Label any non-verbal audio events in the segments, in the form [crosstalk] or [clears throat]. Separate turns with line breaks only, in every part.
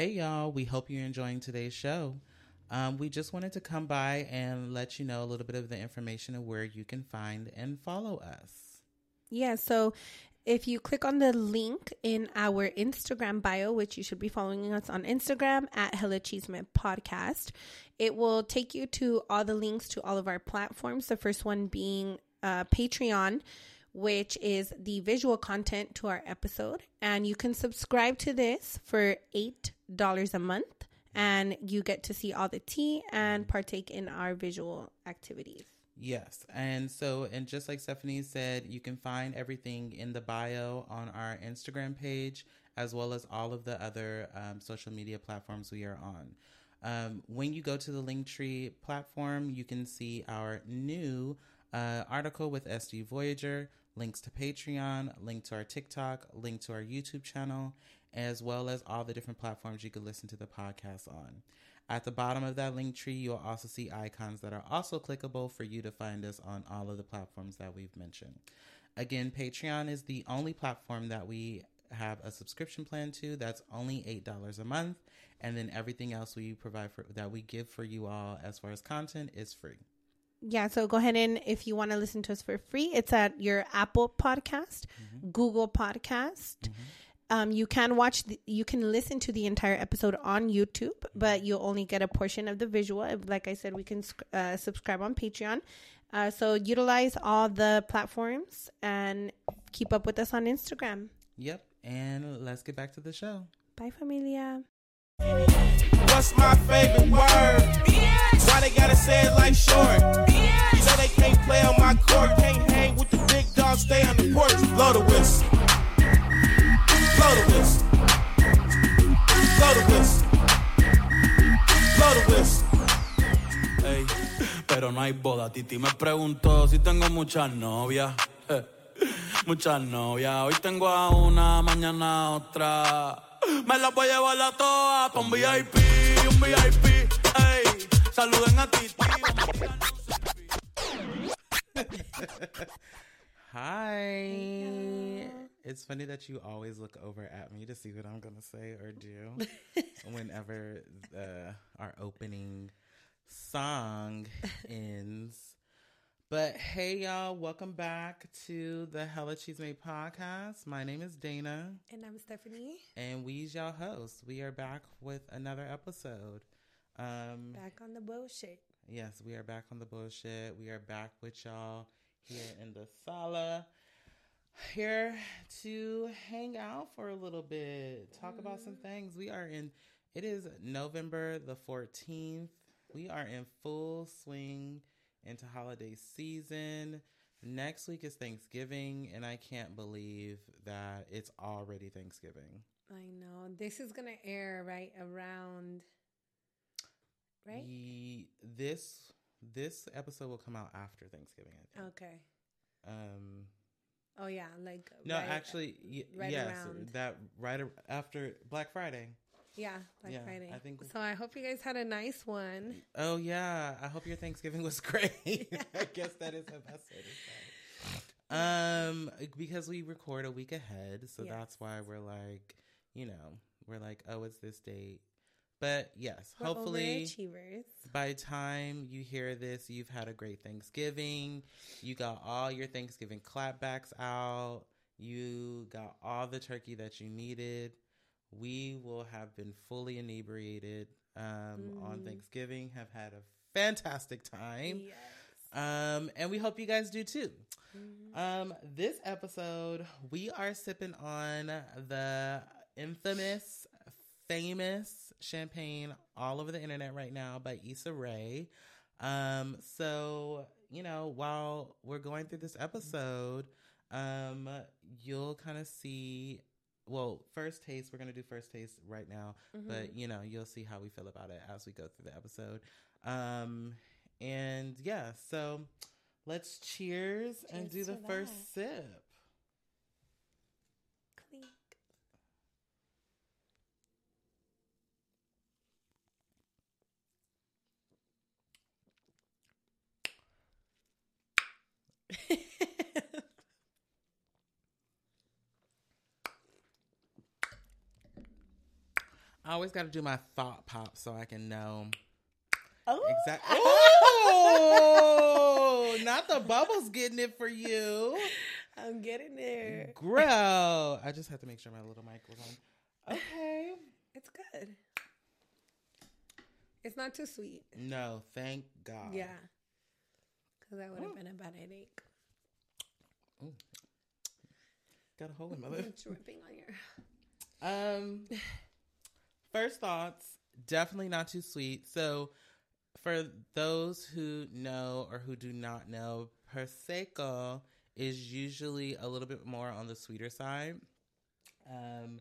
Hey, y'all. We hope you're enjoying today's show. Um, we just wanted to come by and let you know a little bit of the information of where you can find and follow us.
Yeah, so if you click on the link in our Instagram bio, which you should be following us on Instagram at Hella Chisme Podcast, it will take you to all the links to all of our platforms. The first one being uh, Patreon, which is the visual content to our episode. And you can subscribe to this for $8 a month and you get to see all the tea and partake in our visual activities.
Yes. And so, and just like Stephanie said, you can find everything in the bio on our Instagram page, as well as all of the other um, social media platforms we are on. Um, when you go to the Linktree platform, you can see our new uh, article with SD Voyager, links to Patreon, link to our TikTok, link to our YouTube channel, as well as all the different platforms you can listen to the podcast on. At the bottom of that link tree, you'll also see icons that are also clickable for you to find us on all of the platforms that we've mentioned. Again, Patreon is the only platform that we have a subscription plan to that's only $8 a month and then everything else we provide for that we give for you all as far as content is free
yeah so go ahead and if you want to listen to us for free it's at your apple podcast mm-hmm. google podcast mm-hmm. Um, you can watch the, you can listen to the entire episode on youtube but you'll only get a portion of the visual like i said we can uh, subscribe on patreon uh, so utilize all the platforms and keep up with us on instagram
yep and let's get back to the show
bye familia
What's my favorite word? Why they gotta say it like short? You know they can't play on my court, can't hang with the big dogs, stay on the porch. Blow the whistle.
Hey, pero no hay boda. Titi me preguntó si tengo muchas novias. [laughs] Muchas novias. Hoy tengo a una, mañana a otra. Me la voy a llevar a todas un VIP, un VIP. Ey, saluden a ti.
Hi. It's funny that you always look over at me to see what I'm gonna say or do [laughs] whenever uh, our opening song [laughs] ends. But hey, y'all, welcome back to the Hella Chisme podcast. My name is Dana.
And I'm Stephanie.
And we's y'all hosts. We are back with another episode.
Um, back on the bullshit.
Yes, we are back on the bullshit. We are back with y'all here in the sala. Here to hang out for a little bit, talk mm-hmm. about some mm-hmm. things. We are in, it is November the 14th. We are in full swing into holiday season. Next week is Thanksgiving, and I can't believe that it's already Thanksgiving.
I know. This is going to air right around right?
The, this this episode will come out after Thanksgiving,
Okay. Um Oh yeah, like
No, right, actually y- right yes, around. that right after Black Friday.
Yeah, Black yeah, Friday. I think so. I hope you guys had a nice one.
Oh yeah, I hope your Thanksgiving was [laughs] great. [laughs] I guess that is the best way to say. Um, because we record a week ahead, so yes. that's why we're like, you know, we're like, oh, it's this date. But yes, we're hopefully by time you hear this, you've had a great Thanksgiving. You got all your Thanksgiving clapbacks out. You got all the turkey that you needed we will have been fully inebriated um, mm. on Thanksgiving, have had a fantastic time. Yes. Um, and we hope you guys do too. Mm-hmm. Um, this episode, we are sipping on the infamous, famous champagne all over the internet right now by Issa Rae. Um, so, you know, while we're going through this episode, um, you'll kind of see well, first taste, we're going to do first taste right now, mm-hmm. but you know, you'll see how we feel about it as we go through the episode. Um, and yeah, so let's cheers, cheers and do the first that. sip. I always got to do my thought pop so I can know
Oh,
exactly. [laughs] Oh, not the bubbles getting it for you.
I'm getting there.
Grow. I just had to make sure my little mic was on. Okay.
It's good. It's not too sweet.
No, thank God.
Yeah. Because that would have
Ooh.
been a bad headache.
Got a hole in my [laughs] lip.
Dripping on your.
Um, first thoughts, definitely not too sweet. So, for those who know or who do not know, prosecco is usually a little bit more on the sweeter side. Um,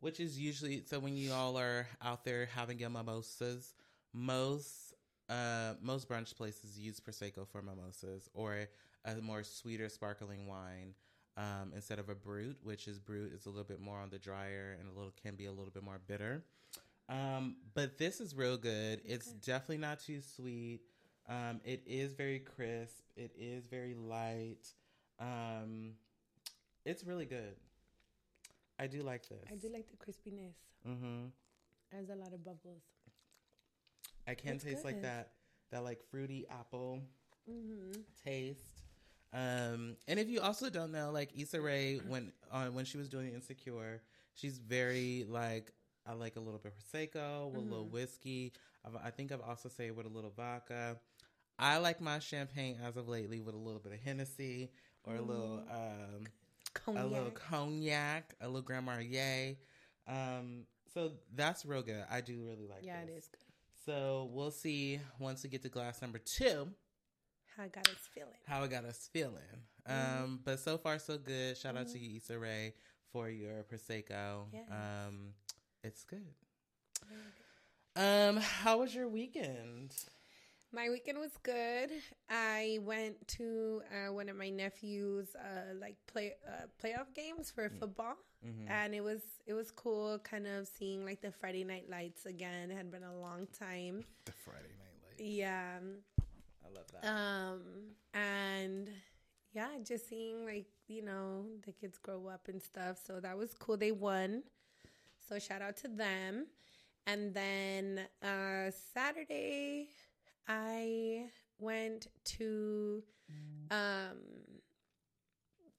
which is usually so when you all are out there having your mimosas, most uh most brunch places use prosecco for mimosas or a more sweeter sparkling wine um, instead of a brut, which is brut is a little bit more on the drier and a little can be a little bit more bitter. Um, but this is real good. It's definitely not too sweet. Um, it is very crisp. It is very light. Um, it's really good. I do like this.
I do like the crispiness.
Mm-hmm.
There's a lot of bubbles.
I can
It's
taste like that that like fruity apple
Mm-hmm.
taste. Um, and if you also don't know, like Issa Rae, when on when she was doing Insecure, she's very like I like a little bit of prosecco with a little whiskey. I've, I think I've also say with a little vodka. I like my champagne as of lately with a little bit of Hennessy or a little um,
Cognac.
a little cognac, a little Grand Marnier. Um, so that's real good. I do really like.
yeah,
this.
it is good.
So we'll see once we get to glass number two
How I got us feeling.
how it got us feeling. Um, but so far so good. Shout out to you, Issa Rae, for your prosecco.
Yes.
Um, it's good. Um, how was your weekend?
My weekend was good. I went to uh, one of my nephews' uh, like play uh, playoff games for football,
Mm-hmm.
and it was it was cool. Kind of seeing like the Friday night lights again. It had been a long time.
The Friday night lights.
Yeah.
I love that.
Um and yeah, just seeing like, you know, the kids grow up and stuff. So that was cool. They won. So shout out to them. And then uh Saturday I went to um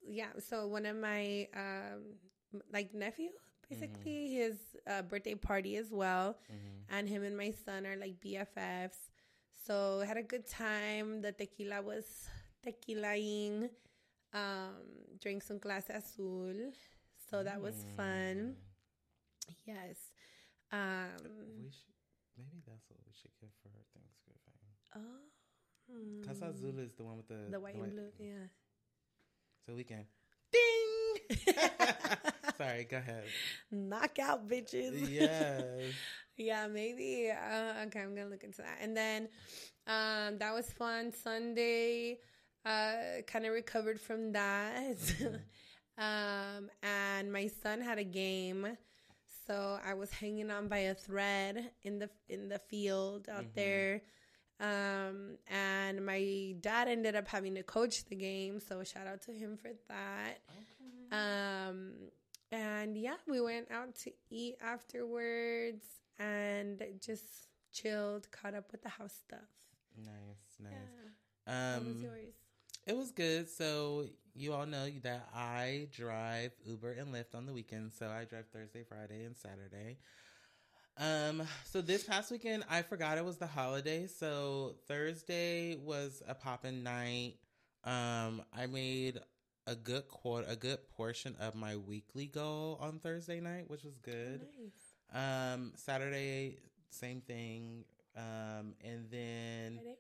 yeah, so one of my um like nephew basically his uh, birthday party as well
Mm-hmm.
and him and my son are like BFFs. So had a good time. The tequila was tequilaing. Um, drank some clase azul. So that was fun. Yes. Um,
we should, maybe that's what we should give for Thanksgiving.
oh,
Casa Azul is the one with the
the white and blue. Yeah.
So we can. Ding. [laughs] Sorry, go ahead.
Knockout bitches.
Yes. [laughs]
Yeah, maybe. Uh, okay, I'm gonna look into that. And then um, that was fun. Sunday, uh, kind of recovered from that. [laughs] um, and my son had a game, so I was hanging on by a thread in the in the field out there. Um, and my dad ended up having to coach the game, so shout out to him for that. Okay. Um, and yeah, we went out to eat afterwards and just chilled, caught up with the house stuff.
Nice, nice.
Yeah. What was
Um,
yours?
It was good. So you all know that I drive Uber and Lyft on the weekend. So I drive Thursday, Friday, and Saturday. Um, so this past weekend, I forgot it was the holiday. So Thursday was a poppin' night. Um, I made a good quarter, a good portion of my weekly goal on Thursday night, which was good.
Nice.
Um, Saturday, same thing. Um, and then
Friday?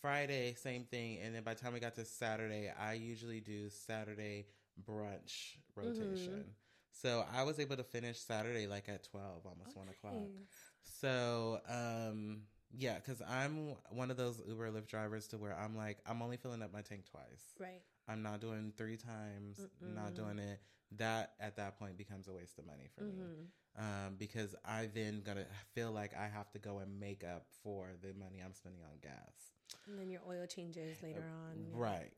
Friday, same thing. And then by the time we got to Saturday, I usually do Saturday brunch rotation. So I was able to finish Saturday like at 12, almost 1 o'clock. So, um, yeah, because I'm one of those Uber Lyft drivers to where I'm like, I'm only filling up my tank twice.
Right.
I'm not doing three times, not doing it. That at that point becomes a waste of money for me. Um, because I then gonna feel like I have to go and make up for the money I'm spending on gas.
And then your oil changes later on.
Right.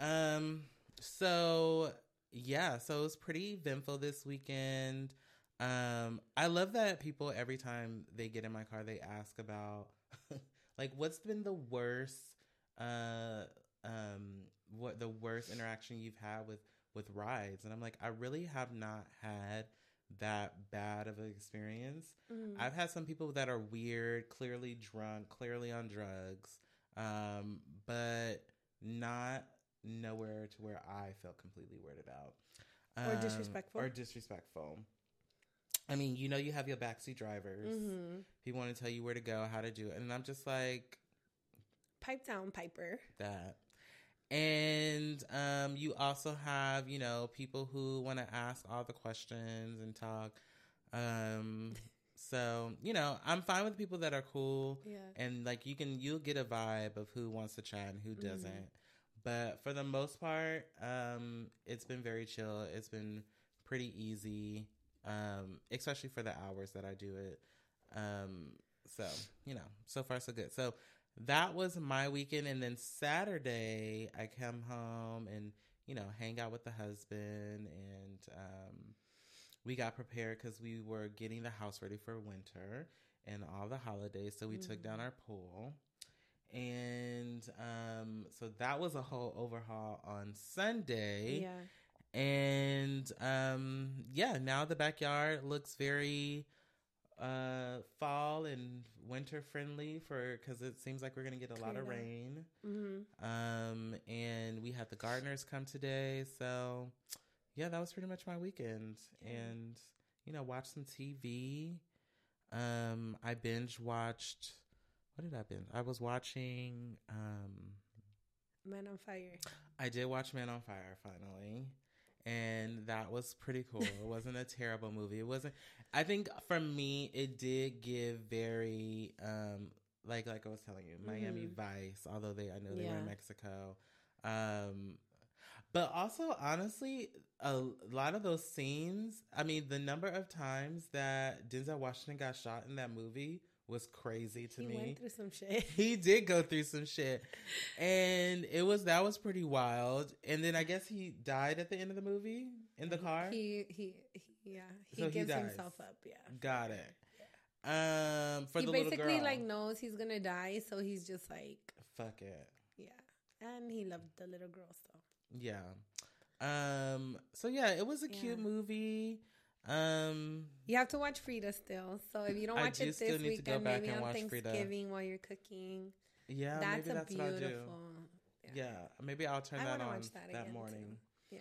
Um so yeah, so it was pretty eventful this weekend. Um, I love that people every time they get in my car, they ask about [laughs] like what's been the worst, uh, um, what the worst interaction you've had with with rides, and I'm like, I really have not had that bad of an experience.
Mm-hmm.
I've had some people that are weird, clearly drunk, clearly on drugs, um, but not nowhere to where I felt completely weirded out
Or
Um,
disrespectful.
Or disrespectful. I mean, you know, you have your backseat drivers.
Mm-hmm.
People want to tell you where to go, how to do it, and I'm just like
Pipe down, Piper.
that. And um, you also have, you know, people who want to ask all the questions and talk. Um, [laughs] so you know, I'm fine with people that are cool.
Yeah.
and like you can you'll get a vibe of who wants to chat and who doesn't but for the most part um it's been very chill. It's been pretty easy um especially for the hours that i do it. Um so you know so far so good. So that was my weekend. And then saturday i come home and you know hang out with the husband and um we got prepared because we were getting the house ready for winter and all the holidays. So we took down our pool. And um, so that was a whole overhaul on Sunday.
Yeah.
And um, yeah, now the backyard looks very uh, fall and winter friendly for because it seems like we're gonna get a lot of rain.
Mm-hmm.
Um, and we had the gardeners come today. So, yeah, that was pretty much my weekend. And, you know, watch some TV. Um, I binge watched, what did I binge? I was watching, um,
Man on fire.
I did watch Man on Fire finally. And that was pretty cool. It wasn't a [laughs] terrible movie. It wasn't, I think for me, it did give very, um, like, like I was telling you, Miami Vice, although they, I know they were in Mexico. Um, but also, honestly, a lot of those scenes, I mean, the number of times that Denzel Washington got shot in that movie was crazy to
He
me He
went through some shit. [laughs]
he did go through some shit and it was that was pretty wild and then i guess he died at the end of the movie in the car
He, he, he yeah. He
So he
gives
dies.
himself up. Yeah.
got it um for
he
the little
basically
girl
like knows he's gonna die, so he's just like,
fuck it
yeah. And he loved the little girl, so
yeah um so yeah it was a cute movie um
you have to watch Frida still. So if you don't watch
do
it this weekend, maybe on
watch Frida.
Thanksgiving while you're cooking,
yeah
that's
maybe
a
that's what i'll do
beautiful.
yeah maybe i'll turn
I
that on
that
that morning
too.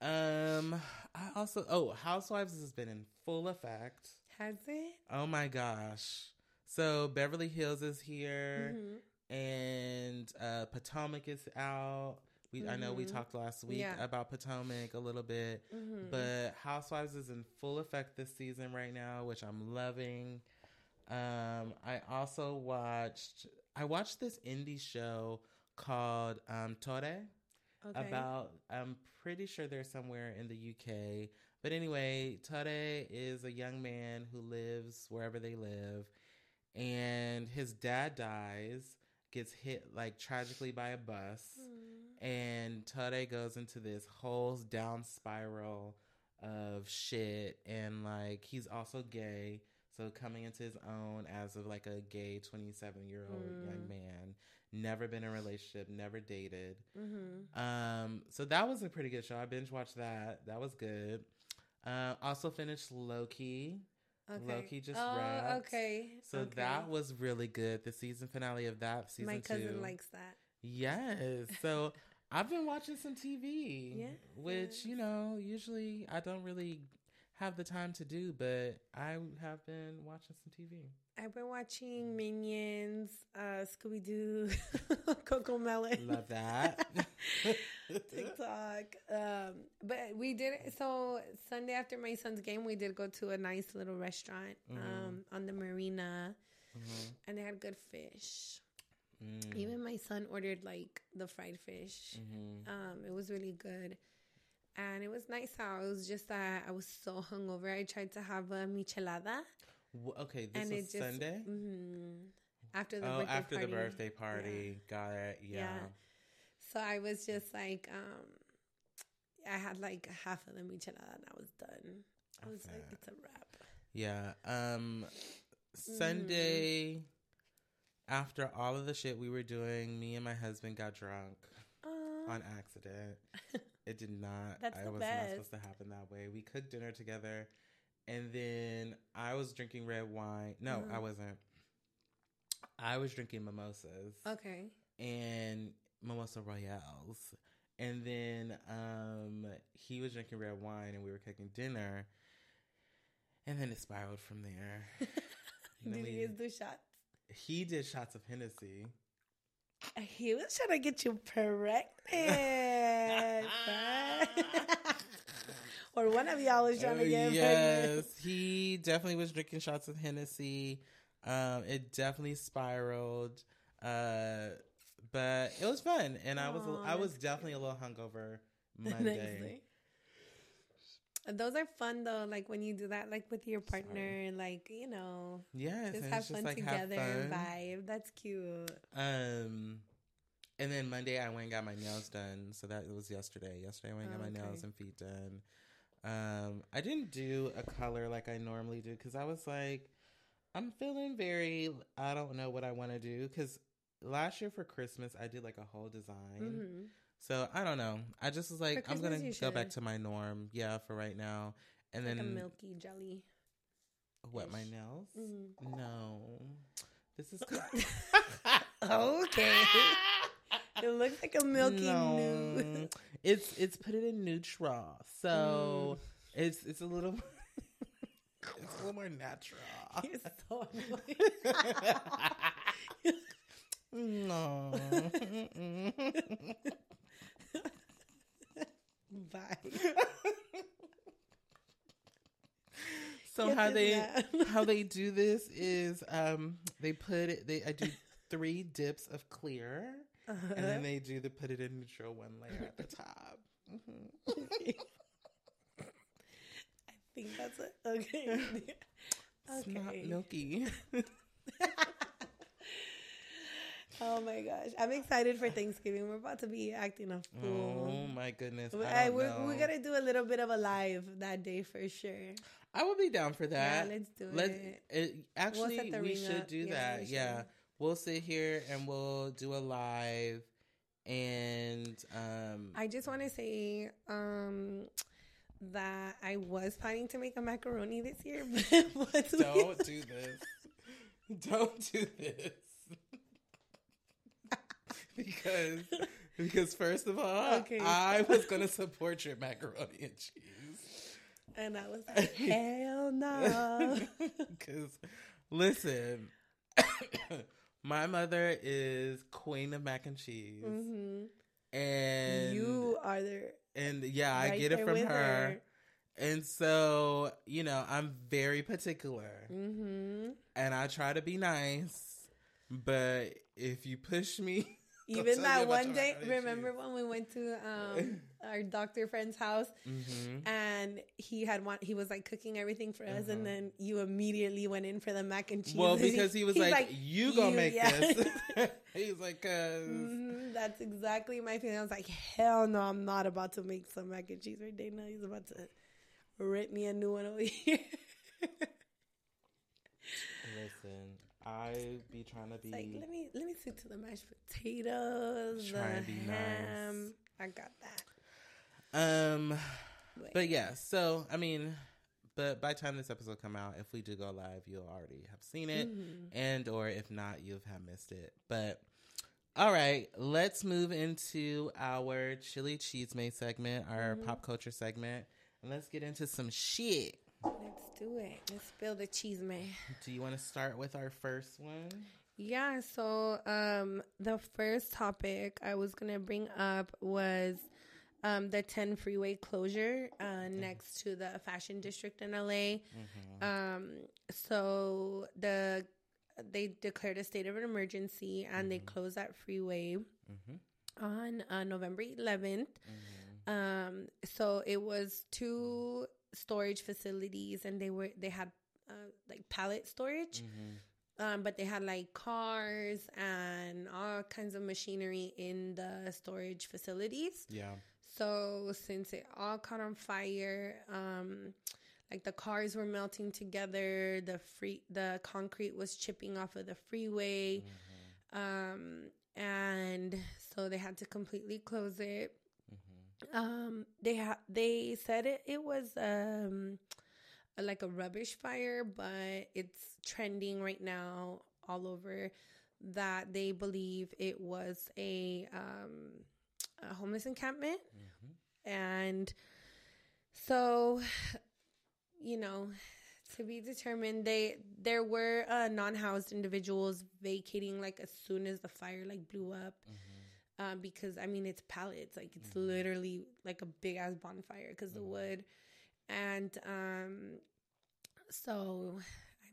Yeah.
um i also oh housewives has been in full effect
Has it?
Oh my gosh. So Beverly Hills is here
Mhm.
and uh Potomac is out. We I know we
Mhm.
talked last week
Yeah.
about Potomac a little bit,
Mhm.
but Housewives is in full effect this season right now, which I'm loving. Um I also watched I watched this indie show called um Torre
okay.
about I'm pretty sure they're somewhere in the UK. But anyway, Tade is a young man who lives wherever they live and his dad dies, gets hit like tragically by a bus,
Mm.
And Tade goes into this whole down spiral of shit and like he's also gay. So coming into his own as of like a gay 27 year old young
Mm.
man, never been in a relationship, never dated.
Mhm.
Um, so that was a pretty good show. I binge watched that. That was good. Uh, also finished Loki.
Okay.
Loki just
oh,
wrapped.
okay.
So
okay.
that was really good. The season finale of that season
my cousin
two.
likes that.
Yes. So [laughs] I've been watching some TV.
Yes.
Which, you know, usually I don't really have the time to do, but I have been watching some TV.
I've been watching Minions, uh, Scooby Doo, [laughs] Coco Melon.
Love that. [laughs]
TikTok. Um, but we did it. So Sunday after my son's game, we did go to a nice little restaurant
Mm-hmm.
um, on the marina,
Mhm.
and they had good fish.
Mm.
Even my son ordered like the fried fish.
Mhm.
Um, it was really good. And it was nice out. It was just that I was so hungover. I tried to have a michelada.
Wh- Okay, this
and
was
it just
Sunday.
hmm after the
Oh,
birthday
after
party.
the birthday party. Got it. Yeah.
Yeah. So I was just like, um, I had like half of the michelada and I was done. I was like, it's a wrap.
Yeah. Um Sunday after all of the shit we were doing, me and my husband got drunk
Uh,
on accident. [laughs] It did not.
That's
I was
best.
not supposed to happen that way. We cooked dinner together, and then I was drinking red wine. No,
Uh-huh.
I wasn't. I was drinking mimosas
okay.
and mimosa royales, and then um, he was drinking red wine, and we were cooking dinner, and then it spiraled from there. [laughs]
Did
we-
you guys do shots?
He did shots of Hennessy.
He was trying to get you pregnant. [laughs] [laughs] or one of y'all was trying to
Uh,
get
yes,
pregnant.
he definitely was drinking shots of Hennessy. Um, it definitely spiraled, uh, but it was fun, and I was I was definitely a little hungover [laughs] Monday.
Those are fun though, like when you do that, like with your partner, and like you know,
Yes,
just have
just
fun
like
together,
have
and
fun.
vibe. That's cute.
Um, and then Monday I went and got my nails done. So that was yesterday. Yesterday I went and got my
Okay.
nails and feet done. Um, I didn't do a color like I normally do because I was like, I'm feeling very. I don't know what I want to do because last year for Christmas I did like a whole design.
hmm
So I don't know. I just was like, I'm gonna go back to my norm. Yeah, for right now. And
like
then
a milky jelly.
what? My nails?
Mhm.
No, this is. [laughs] [laughs]
okay. it looks like a milky
No.
nude.
it's it's put it in neutral, so
Mm.
it's it's a little [laughs] it's a little more natural.
You're so annoying.
no.
Bye.
so
Get
how they
man.
how they do this is um they put it they I do three dips of clear
Uh-huh.
and then they do the put it in neutral one layer at the top. Mhm. [laughs]
I think that's it. Okay. [laughs]
It's not milky. [laughs]
Oh my gosh. I'm excited for Thanksgiving. We're about to be acting a fool.
Oh my goodness!
We-
I
we're,
know.
we're gonna do a little bit of a live that day for sure.
I would be down for that.
Yeah, let's do
Let's,
it.
it. Actually,
set the
we should
up.
do
Yeah,
that.
we
Yeah,
should.
we'll sit here and we'll do a live, and um,
I just want to say um, that I was planning to make a macaroni this year, [laughs] but [laughs]
don't do this. don't do this. [laughs] because because first of all,
Okay.
I was gonna support your macaroni and cheese.
and I was like, [laughs] hell no. [laughs]
Because listen, [coughs] my mother is queen of mac and cheese,
hmm
and
You are there.
and yeah, I get it from
with
her. And so, you know, I'm very particular
hmm
and I try to be nice, but if you push me,
Even that one day, remember when we went to um, [laughs] our doctor friend's house
Mhm.
and he had one, he was like cooking everything for us,
Uh-huh.
and then you immediately went in for the mac and cheese.
Well, [laughs] because he was
he's
like, "You gonna
"You-
make
yeah."
this?" [laughs] He's like, "Cause
Mhm, That's exactly my feeling. I was like, hell no, I'm not about to make some mac and cheese right now. He's about to rip me a new one over here.
listen, I be trying to be."
like, let me let me stick to the mashed potatoes,
Try
the
and be
ham.
nice.
I got that.
um,
Wait.
but yeah. So I mean, but by the time this episode come out, if we do go live, you'll already have seen it,
Mhm.
and or if not, you'll have missed it. But all right, let's move into our chili Chisme segment, our
Mm-hmm.
pop culture segment, and let's get into some shit.
Let's do it. Let's spill the cheese, man.
Do you want to start with our first one?
Yeah, so um the first topic I was gonna bring up was um the 10 freeway closure uh next to the fashion district in LA. Um so the they declared a state of an emergency and they closed that freeway
Mm-hmm.
on uh, November 11th. Um so it was two storage facilities and they were they had uh, like pallet storage um, but they had like cars and all kinds of machinery in the storage facilities.
Yeah.
So since it all caught on fire, um, like the cars were melting together, the free the concrete was chipping off of the freeway. Um and so they had to completely close it. Um they ha- they said it it was um like a rubbish fire, but it's trending right now all over that they believe it was a um a homeless encampment. And so you know, to be determined they there were uh, non-housed individuals vacating like as soon as the fire like blew up um, because i mean it's pallets like it's literally like a big ass bonfire because the wood. And um so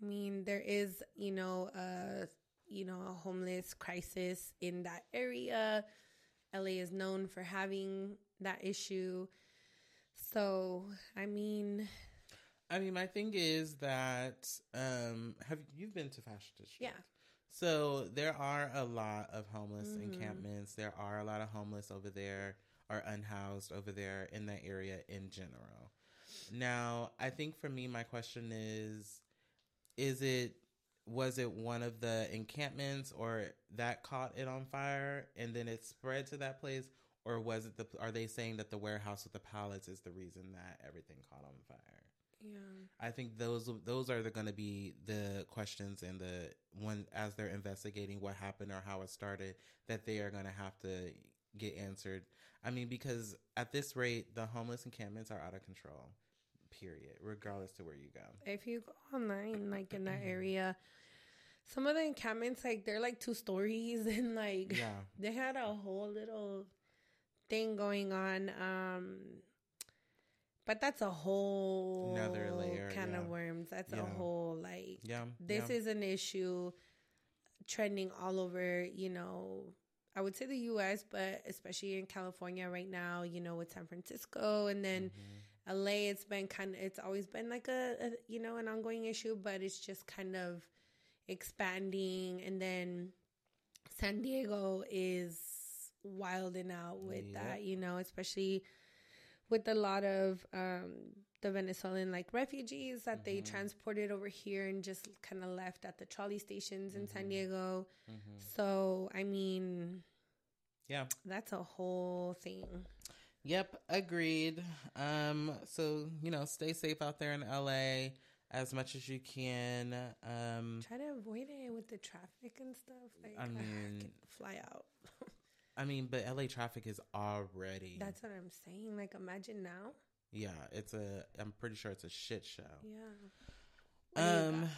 i mean there is you know a you know a homeless crisis in that area. La is known for having that issue. So i mean
I mean, my thing is that um, have you've been to Fashion District?
Yeah.
So there are a lot of homeless
Mm-hmm.
encampments. There are a lot of homeless over there or unhoused over there in that area in general. Now, I think for me, my question is: Is it was it one of the encampments or that caught it on fire and then it spread to that place, or was it the? Are they saying that the warehouse with the pallets is the reason that everything caught on fire?
Yeah
I think those those are going to be the questions and the one as they're investigating what happened or how it started that they are going to have to get answered. I mean, because at this rate, the homeless encampments are out of control. Period. Regardless to where you go.
if you go online, like in that area, some of the encampments, like they're like two stories, [laughs] and like
Yeah.
they had a whole little thing going on. Um, but that's a whole
Another layer,
can of worms. That's a whole like
Yeah.
this
yeah.
is an issue trending all over. You know, I would say the U.S., but especially in California right now. You know, with San Francisco, and then.
Mm-hmm.
LA, it's been kind of, it's always been like a, a, you know, an ongoing issue, but it's just kind of expanding. And then San Diego is wilding out with
Yep.
that, you know, especially with a lot of um, the Venezuelan like refugees that they transported over here and just kind of left at the trolley stations in San Diego. So, I mean,
yeah.
that's a whole thing.
Yep, agreed. Um, so you know, stay safe out there in LA as much as you can. Um,
Try to avoid it with the traffic and stuff. Like,
I [laughs] mean-
can fly out. [laughs]
I mean, but LA traffic is already
That's what I'm saying. Like, imagine now.
yeah. It's a. I'm pretty sure it's a shit show.
Yeah.
Um.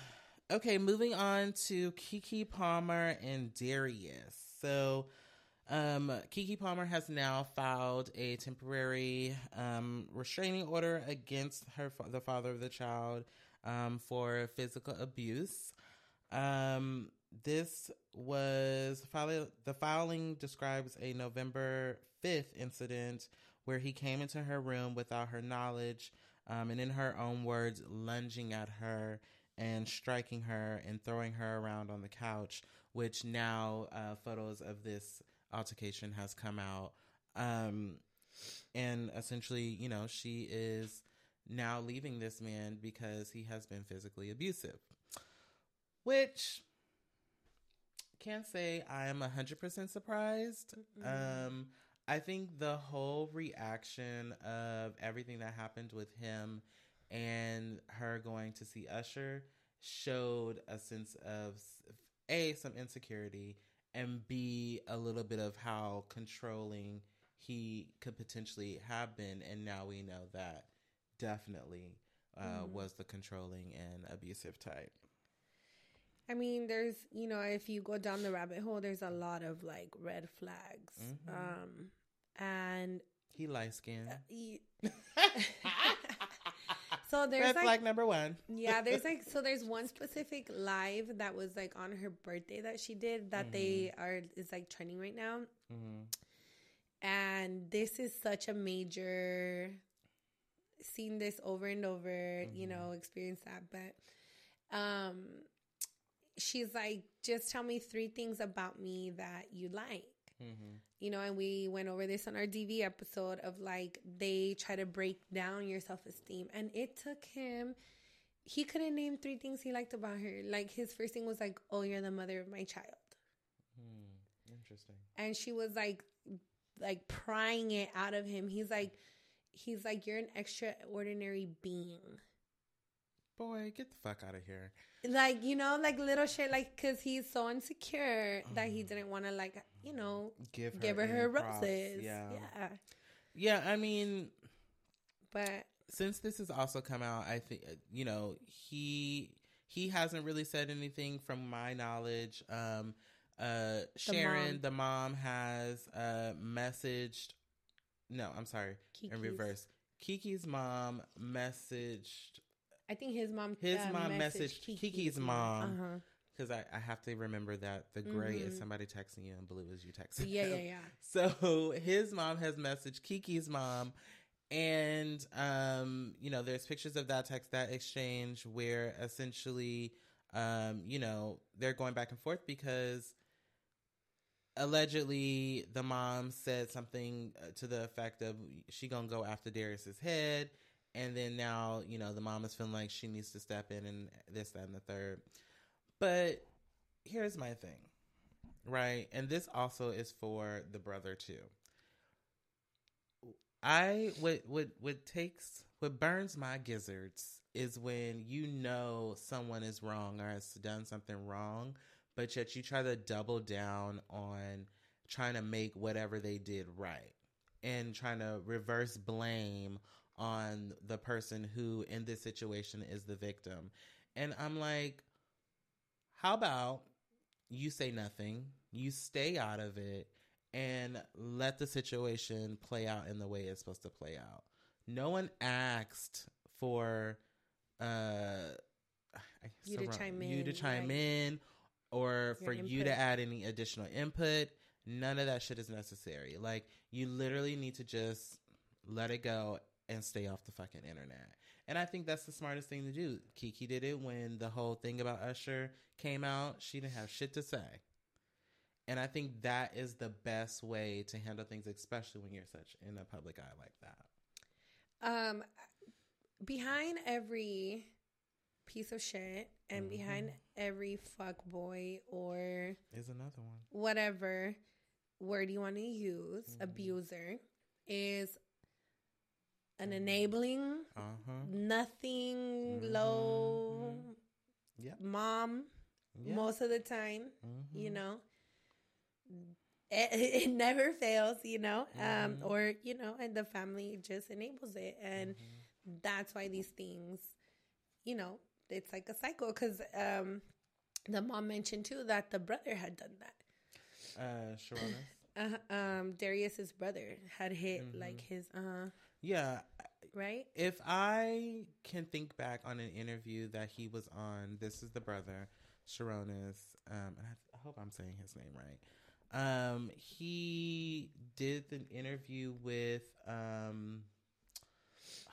Okay, moving on to Keke Palmer and Darius. So, um, Keke Palmer has now filed a temporary um, restraining order against her fa- the father of the child um, for physical abuse. Um, this was. The filing describes a November fifth incident where he came into her room without her knowledge, um, and in her own words, lunging at her and striking her and throwing her around on the couch. Which now uh, photos of this altercation has come out, um, and essentially, you know, she is now leaving this man because he has been physically abusive. Which can't say I am 100% surprised. Um, I think the whole reaction of everything that happened with him and her going to see Usher showed a sense of A, some insecurity, and B, a little bit of how controlling he could potentially have been. And now we know that definitely uh, was the controlling and abusive type.
I mean, there's, you know, if you go down the rabbit hole, there's a lot of like red flags.
Mm-hmm.
Um, and
He light skinned.
y- [laughs] so there's
Red
like,
flag number one.
yeah, there's [laughs] like, so there's one specific live that was like on her birthday that she did that they are, is like trending right now. And this is such a major, seen this over and over, you know, experienced that. But, um, she's like, just tell me three things about me that you like. Mm-hmm. You know, and we went over this on our DV episode of like they try to break down your self esteem, and it took him. He couldn't name three things he liked about her. Like his first thing was like, "Oh, you're the mother of my child."
Hmm, interesting.
And she was like, like prying it out of him. He's like, he's like, "You're an extraordinary being."
Boy, get the fuck out of here.
Like, you know, like little shit, like, cause he's so insecure that he didn't want to, like, you know, give her, give her, her roses.
Yeah. Yeah. Yeah. I mean,
but
since this has also come out, I think, you know, he, he hasn't really said anything from my knowledge. Um, uh, Sharon, the mom, the mom has, uh, messaged, no, I'm sorry, Keke's. in reverse. Keke's mom messaged
I think his mom.
His uh, mom messaged Keke's, Keke's mom because uh-huh. I, I have to remember that the gray mm-hmm. is somebody texting you and blue is you texting.
Yeah, yeah, yeah. [laughs]
So his mom has messaged Keke's mom, and um, you know, there's pictures of that text that exchange where essentially, um, you know, they're going back and forth because allegedly the mom said something uh, to the effect of she gonna go after Darius's head and then now you know the mom is feeling like she needs to step in and this that and the third. But here's my thing right? And this also is for the brother too. I what what what takes what burns my gizzards is when you know someone is wrong or has done something wrong but yet you try to double down on trying to make whatever they did right and trying to reverse blame on the person who in this situation is the victim. And I'm like, how about you say nothing, you stay out of it, and let the situation play out in the way it's supposed to play out. No one asked for uh
you to chime in,
you to chime right? in, or Your for input. you to add any additional input. None of that shit is necessary. Like you literally need to just let it go and stay off the fucking internet. And I think that's the smartest thing to do. Keke did it when the whole thing about Usher came out. She didn't have shit to say. And I think that is the best way to handle things, especially when you're such in a public eye like that.
Um, behind every piece of shit and mm-hmm. behind every fuck boy or
is another one.
Whatever word you want to use, mm-hmm. abuser, is an enabling, uh-huh. nothing mm-hmm. low yep. mom most of the time, mm-hmm. you know. It, [laughs] it, never fails, you know, um, mm-hmm. or, you know, and the family just enables it. And mm-hmm. that's why these things, you know, it's like a cycle because um, the mom mentioned too that the brother had done that.
Uh? [clears throat]
Uh, um, Darius's brother had hit mm-hmm. like his uh
yeah.
Right?
If I can think back on an interview that he was on, this is the brother, Sharonis, um, I, I hope I'm saying his name right. Um, he did an interview with um, [sighs]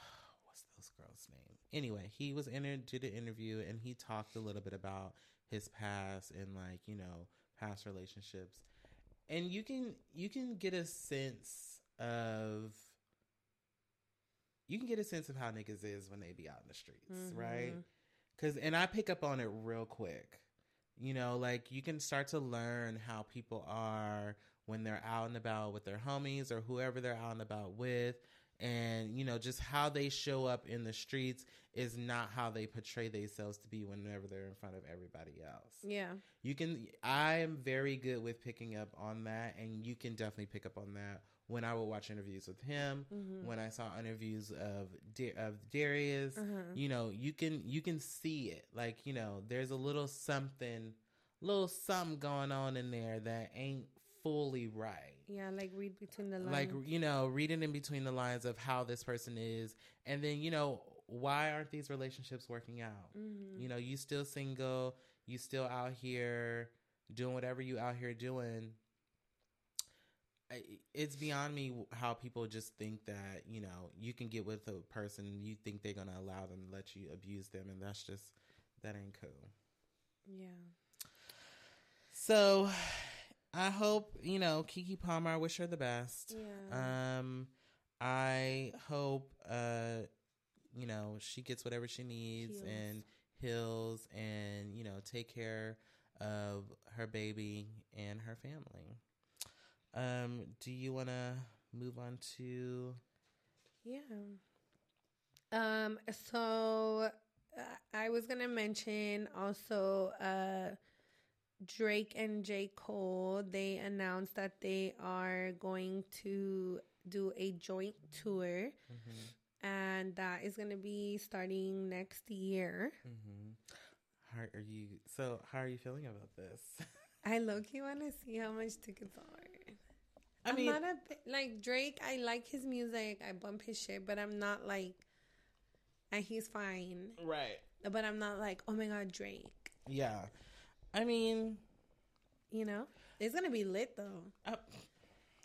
what's those girls' name? Anyway, he was in did an interview and he talked a little bit about his past and like you know past relationships, and you can you can get a sense of you can get a sense of how niggas is when they be out in the streets, mm-hmm. right? Cause and I pick up on it real quick. You know, like you can start to learn how people are when they're out and about with their homies or whoever they're out and about with. And, you know, just how they show up in the streets is not how they portray themselves to be whenever they're in front of everybody else.
Yeah.
You can, I am very good with picking up on that, and you can definitely pick up on that when I would watch interviews with him, mm-hmm. when I saw interviews of of Darius, uh-huh. you know, you can you can see it. Like you know, there's a little something, little something going on in there that ain't fully right.
Yeah, like read between the lines.
Like you know, reading in between the lines of how this person is, and then you know why aren't these relationships working out? Mm-hmm. You know, you still single, you still out here doing whatever you out here doing it's beyond me how people just think that you know you can get with a person you think they're gonna allow them to let you abuse them and that's just that ain't cool
yeah
so I hope you know keke Palmer. I wish her the best.
Yeah.
Um, I hope uh, you know she gets whatever she needs
Heals.
and heals, and you know take care of her baby and her family. Um, do you want to move on to?
Yeah. Um. So uh, I was gonna mention also uh, Drake and J Cole. They announced that they are going to do a joint tour, and that is gonna be starting next year.
Mm-hmm. How are you? So, how are you feeling about this? [laughs]
I low key want to see how much tickets are.
I
I'm not a like Drake. I like his music. I bump his shit, but I'm not like, and he's fine.
right?
But I'm not like, oh my god, Drake.
Yeah. I mean,
You know, it's gonna be lit though,
uh,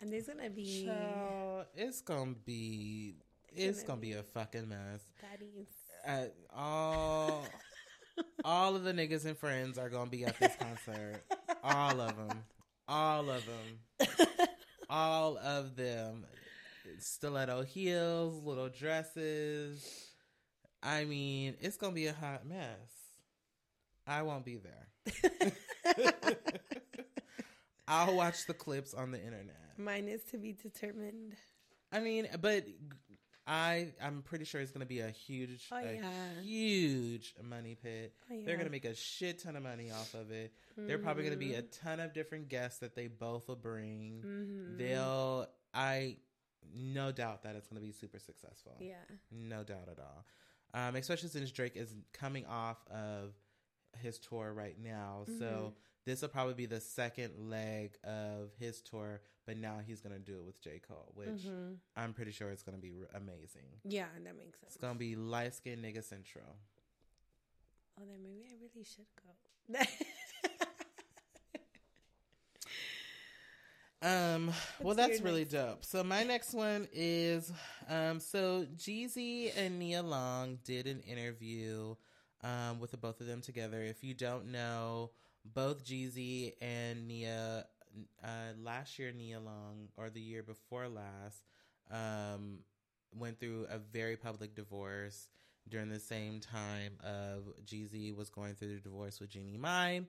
and there's gonna be
child, it's gonna be, it's
gonna
gonna be a fucking mess.
daddies.
Uh, all, [laughs] all of the niggas and friends are gonna be at this concert. All of them, all of them, [laughs] all of them. Stiletto heels, little dresses. I mean, it's gonna be a hot mess. I won't be there. [laughs] I'll watch the clips on the internet.
Mine is to be determined.
I mean, but I I'm pretty sure it's gonna be a huge,
Oh,
a
yeah.
huge money pit.
Oh,
They're gonna make a shit ton of money off of it. They're probably gonna be a
Mm-hmm.
ton of different guests that they both will bring.
Mhm.
They'll I no doubt that it's gonna be super successful.
Yeah.
No doubt at all. Um, especially since Drake is coming off of his tour right now.
Mm-hmm.
So this will probably be the second leg of his tour, but now he's going to do it with J. Cole, which
Mm-hmm.
I'm pretty sure it's going to be amazing.
Yeah, and that makes sense.
It's going to be light skinned nigga central.
Oh, then maybe I really should go. [laughs]
Um, well, that's really dope. So my next one is, um, so Jeezy and Nia Long did an interview, um, with the both of them together. If you don't know, both Jeezy and Nia, uh, last year Nia Long or the year before last, um, went through a very public divorce during the same time of Jeezy was going through the divorce with Jeannie Mai.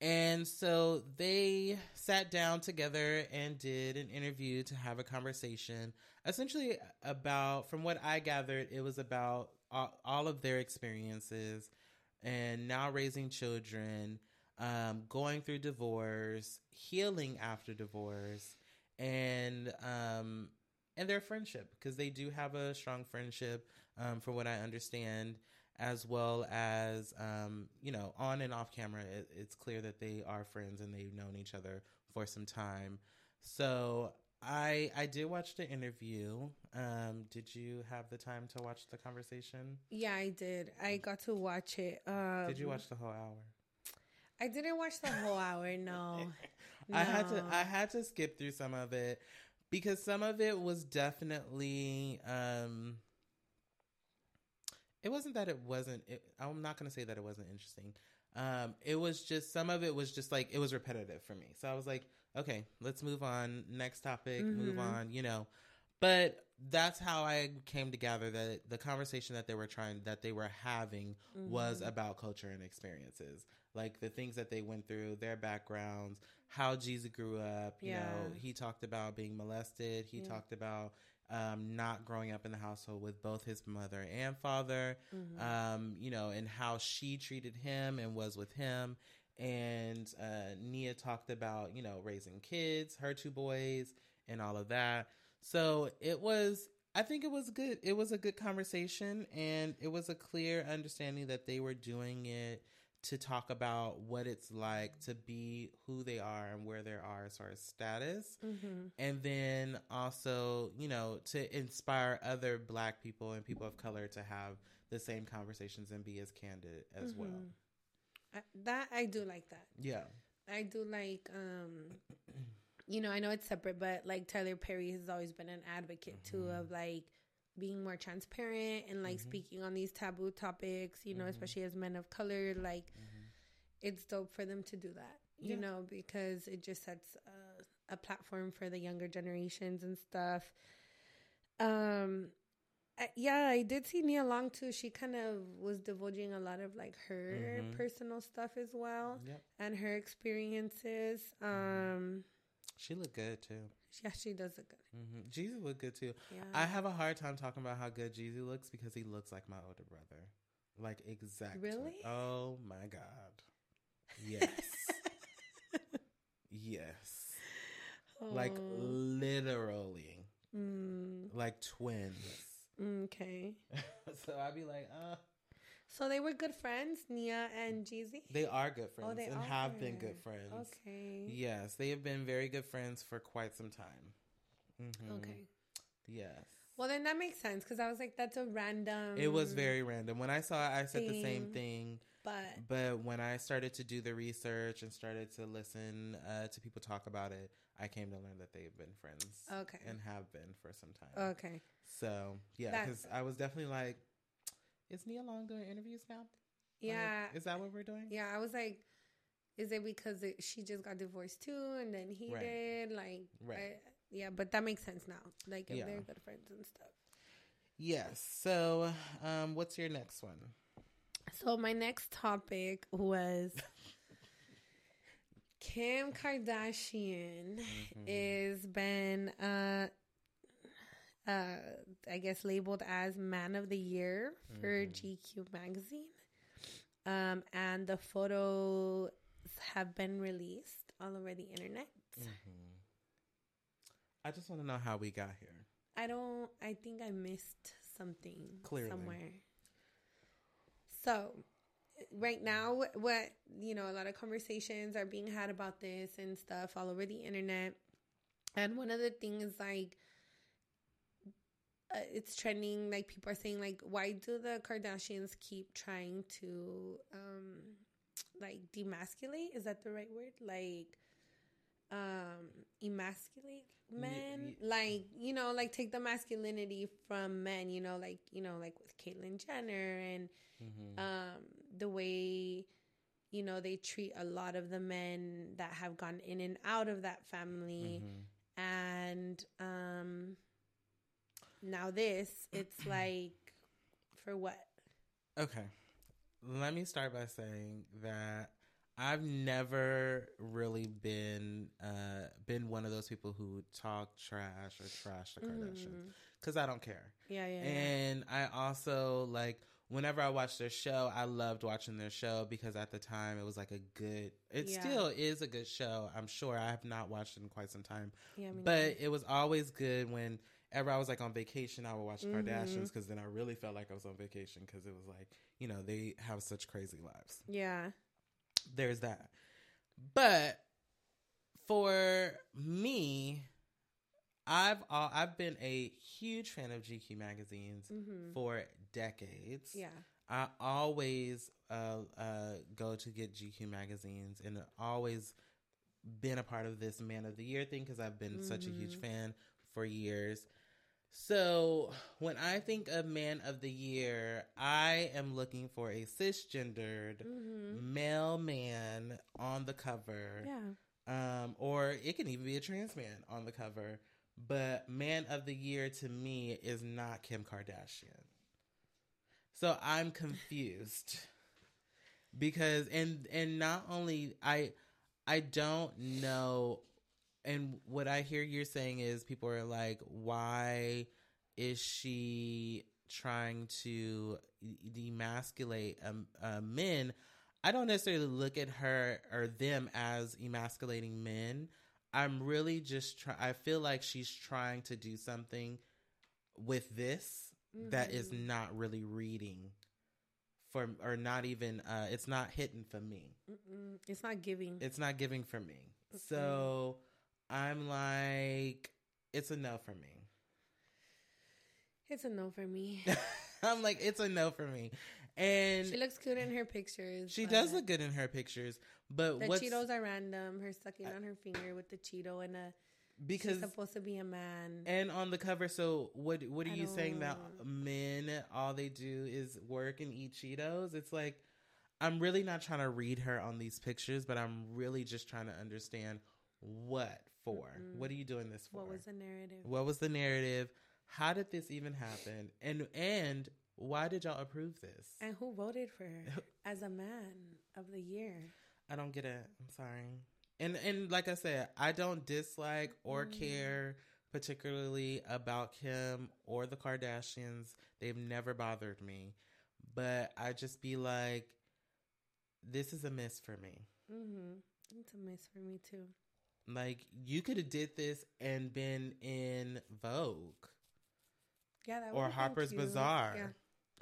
And so they sat down together and did an interview to have a conversation, essentially about, from what I gathered, it was about all, all of their experiences and now raising children, um, going through divorce, healing after divorce, and um, and their friendship because they do have a strong friendship, um, from what I understand as well as um, you know on and off camera it, it's clear that they are friends and they've known each other for some time so i i did watch the interview um, did you have the time to watch the conversation
yeah, I did. I got to watch it. Um,
did you watch the whole hour
I didn't watch the whole hour. [laughs] No.
I had to I had to skip through some of it because some of it was definitely um it wasn't that it wasn't it, I'm not going to say that it wasn't interesting. Um it was just some of it was just like it was repetitive for me. So I was like, okay, let's move on, next topic, move
Mhm.
on, you know. But that's how I came to gather that the conversation that they were trying that they were having was
Mhm.
about culture and experiences. Like the things that they went through, their backgrounds, how Jeezy grew up. You know, he talked about being molested. He
Yeah.
talked about um, not growing up in the household with both his mother and father.
Mhm.
Um, you know, and how she treated him and was with him. And uh, Nia talked about you know raising kids, her two boys, and all of that. So it was. I think it was good. It was a good conversation, and it was a clear understanding that they were doing it to talk about what it's like to be who they are and where they are as far as status.
Mhm.
And then also, you know, to inspire other black people and people of color to have the same conversations and be as candid as well.
Mhm. I, that I do like that.
Yeah.
I do like um [clears throat] you know, I know it's separate, but like Tyler Perry has always been an advocate too
Mm-hmm.
of like being more transparent and like speaking on these taboo topics, you know,
Mm-hmm.
especially as men of color, like it's dope for them to do that. You
Yeah.
know, because it just sets a, a platform for the younger generations and stuff. Um, I- yeah, I did see Nia Long too. She kind of was divulging a lot of like her
Mhm.
personal stuff as well
Yep.
and her experiences. Um,
She looked good too.
Yeah, she does look good.
hmm Jeezy looked good too.
Yeah,
I have a hard time talking about how good Jeezy looks because he looks like my older brother. Like exactly.
Really?
Oh my god. Yes. [laughs] yes. Like
Oh,
literally.
mm,
Like twins.
okay. [laughs]
so I'd be like, uh
So they were good friends, Nia and Jeezy.
they are good friends
Oh, they
and have been good friends.
Okay.
Yes, they have been very good friends for quite some time. Mhm.
Okay.
Yes.
Well, then that makes sense because I was like, that's a random.
It was very random. When I saw it, I said the same
Thing.
thing.
But
But when I started to do the research and started to listen uh, to people talk about it, I came to learn that they've been friends.
Okay.
And have been for some time.
okay.
So, yeah, because I was definitely like, is Nia Long doing interviews now? Like,
Yeah.
is that what we're doing?
yeah. I was like, is it because it, she just got divorced too, and then he
Right.
did? Like,
Right.
I- yeah. But that makes sense now. Like, if
Yeah.
they're good friends and stuff.
Yes. So, um, what's your next one?
So my next topic was [laughs] Kim Kardashian
Mm-hmm.
is been uh uh I guess labeled as man of the year for
Mm-hmm.
GQ magazine. Um and the photos have been released all over the internet.
I just want to know how we got here.
I don't I think I missed something
Clearly.
somewhere. So right now what you know a lot of conversations are being had about this and stuff all over the internet and one of the things like uh, it's trending. Like people are saying like why do the kardashians keep trying to um like demasculate? Is that the right word? Like um emasculate men?
y-
like you know like take the masculinity from men you know like you know like with Caitlyn Jenner and
Mm-hmm.
um the way you know they treat a lot of the men that have gone in and out of that family.
Mm-hmm.
and um now this it's like for what
Okay. Let me start by saying that I've never really been uh been one of those people who talk trash or trash the Kardashians cuz I don't care.
yeah yeah, yeah.
And I also like whenever I watched their show, I loved watching their show because at the time it was like a good it
Yeah.
still is a good show. I'm sure I have not watched it in quite some time.
Yeah, me
but it was always good whenever I was like on vacation, I would watch the Kardashians because then I really felt like I was on vacation because it was like, you know, they have such crazy lives.
yeah
There's that. But for me, I've all, I've been a huge fan of GQ magazines for decades.
yeah
I always uh, uh, go to get GQ magazines and always been a part of this Man of the Year thing because I've been such a huge fan for years. So when I think of Man of the Year, I am looking for a cisgendered male man on the cover
yeah
um, or it can even be a trans man on the cover. But man of the year to me is not Kim Kardashian. So I'm confused because and and not only I I don't know and what I hear you're saying is people are like why is she trying to demasculate um, uh, men I don't necessarily look at her or them as emasculating men. I'm really just trying, I feel like she's trying to do something with this that is not really reading for, or not even. Uh, it's not hitting for me.
Mm, it's not giving
It's not giving for me. So I'm like, it's a no for me.
it's a no for me [laughs]
I'm like, it's a no for me. And
she looks good in her pictures
she does look good in her pictures, but
the cheetos are random her sucking on her finger with the cheeto and a
because
she's supposed to be a man
And on the cover, so what? What are
I
you saying that men all they do is work and eat Cheetos? It's like I'm really not trying to read her on these pictures, but I'm really just trying to understand what for.
Mm-mm.
What are you doing this for?
What was the narrative?
What was the narrative? How did this even happen? And and why did y'all approve this?
And who voted for her [laughs] as a man of the year?
I don't get it. I'm sorry. And and like I said, I don't dislike or
Mm.
care particularly about Kim or the Kardashians. They've never bothered me. But I just be like this is a miss for me.
Mm-hmm. It's a miss for me too.
Like you could have did this and been in Vogue
Yeah, that
or Harper's. Bazaar.
Yeah,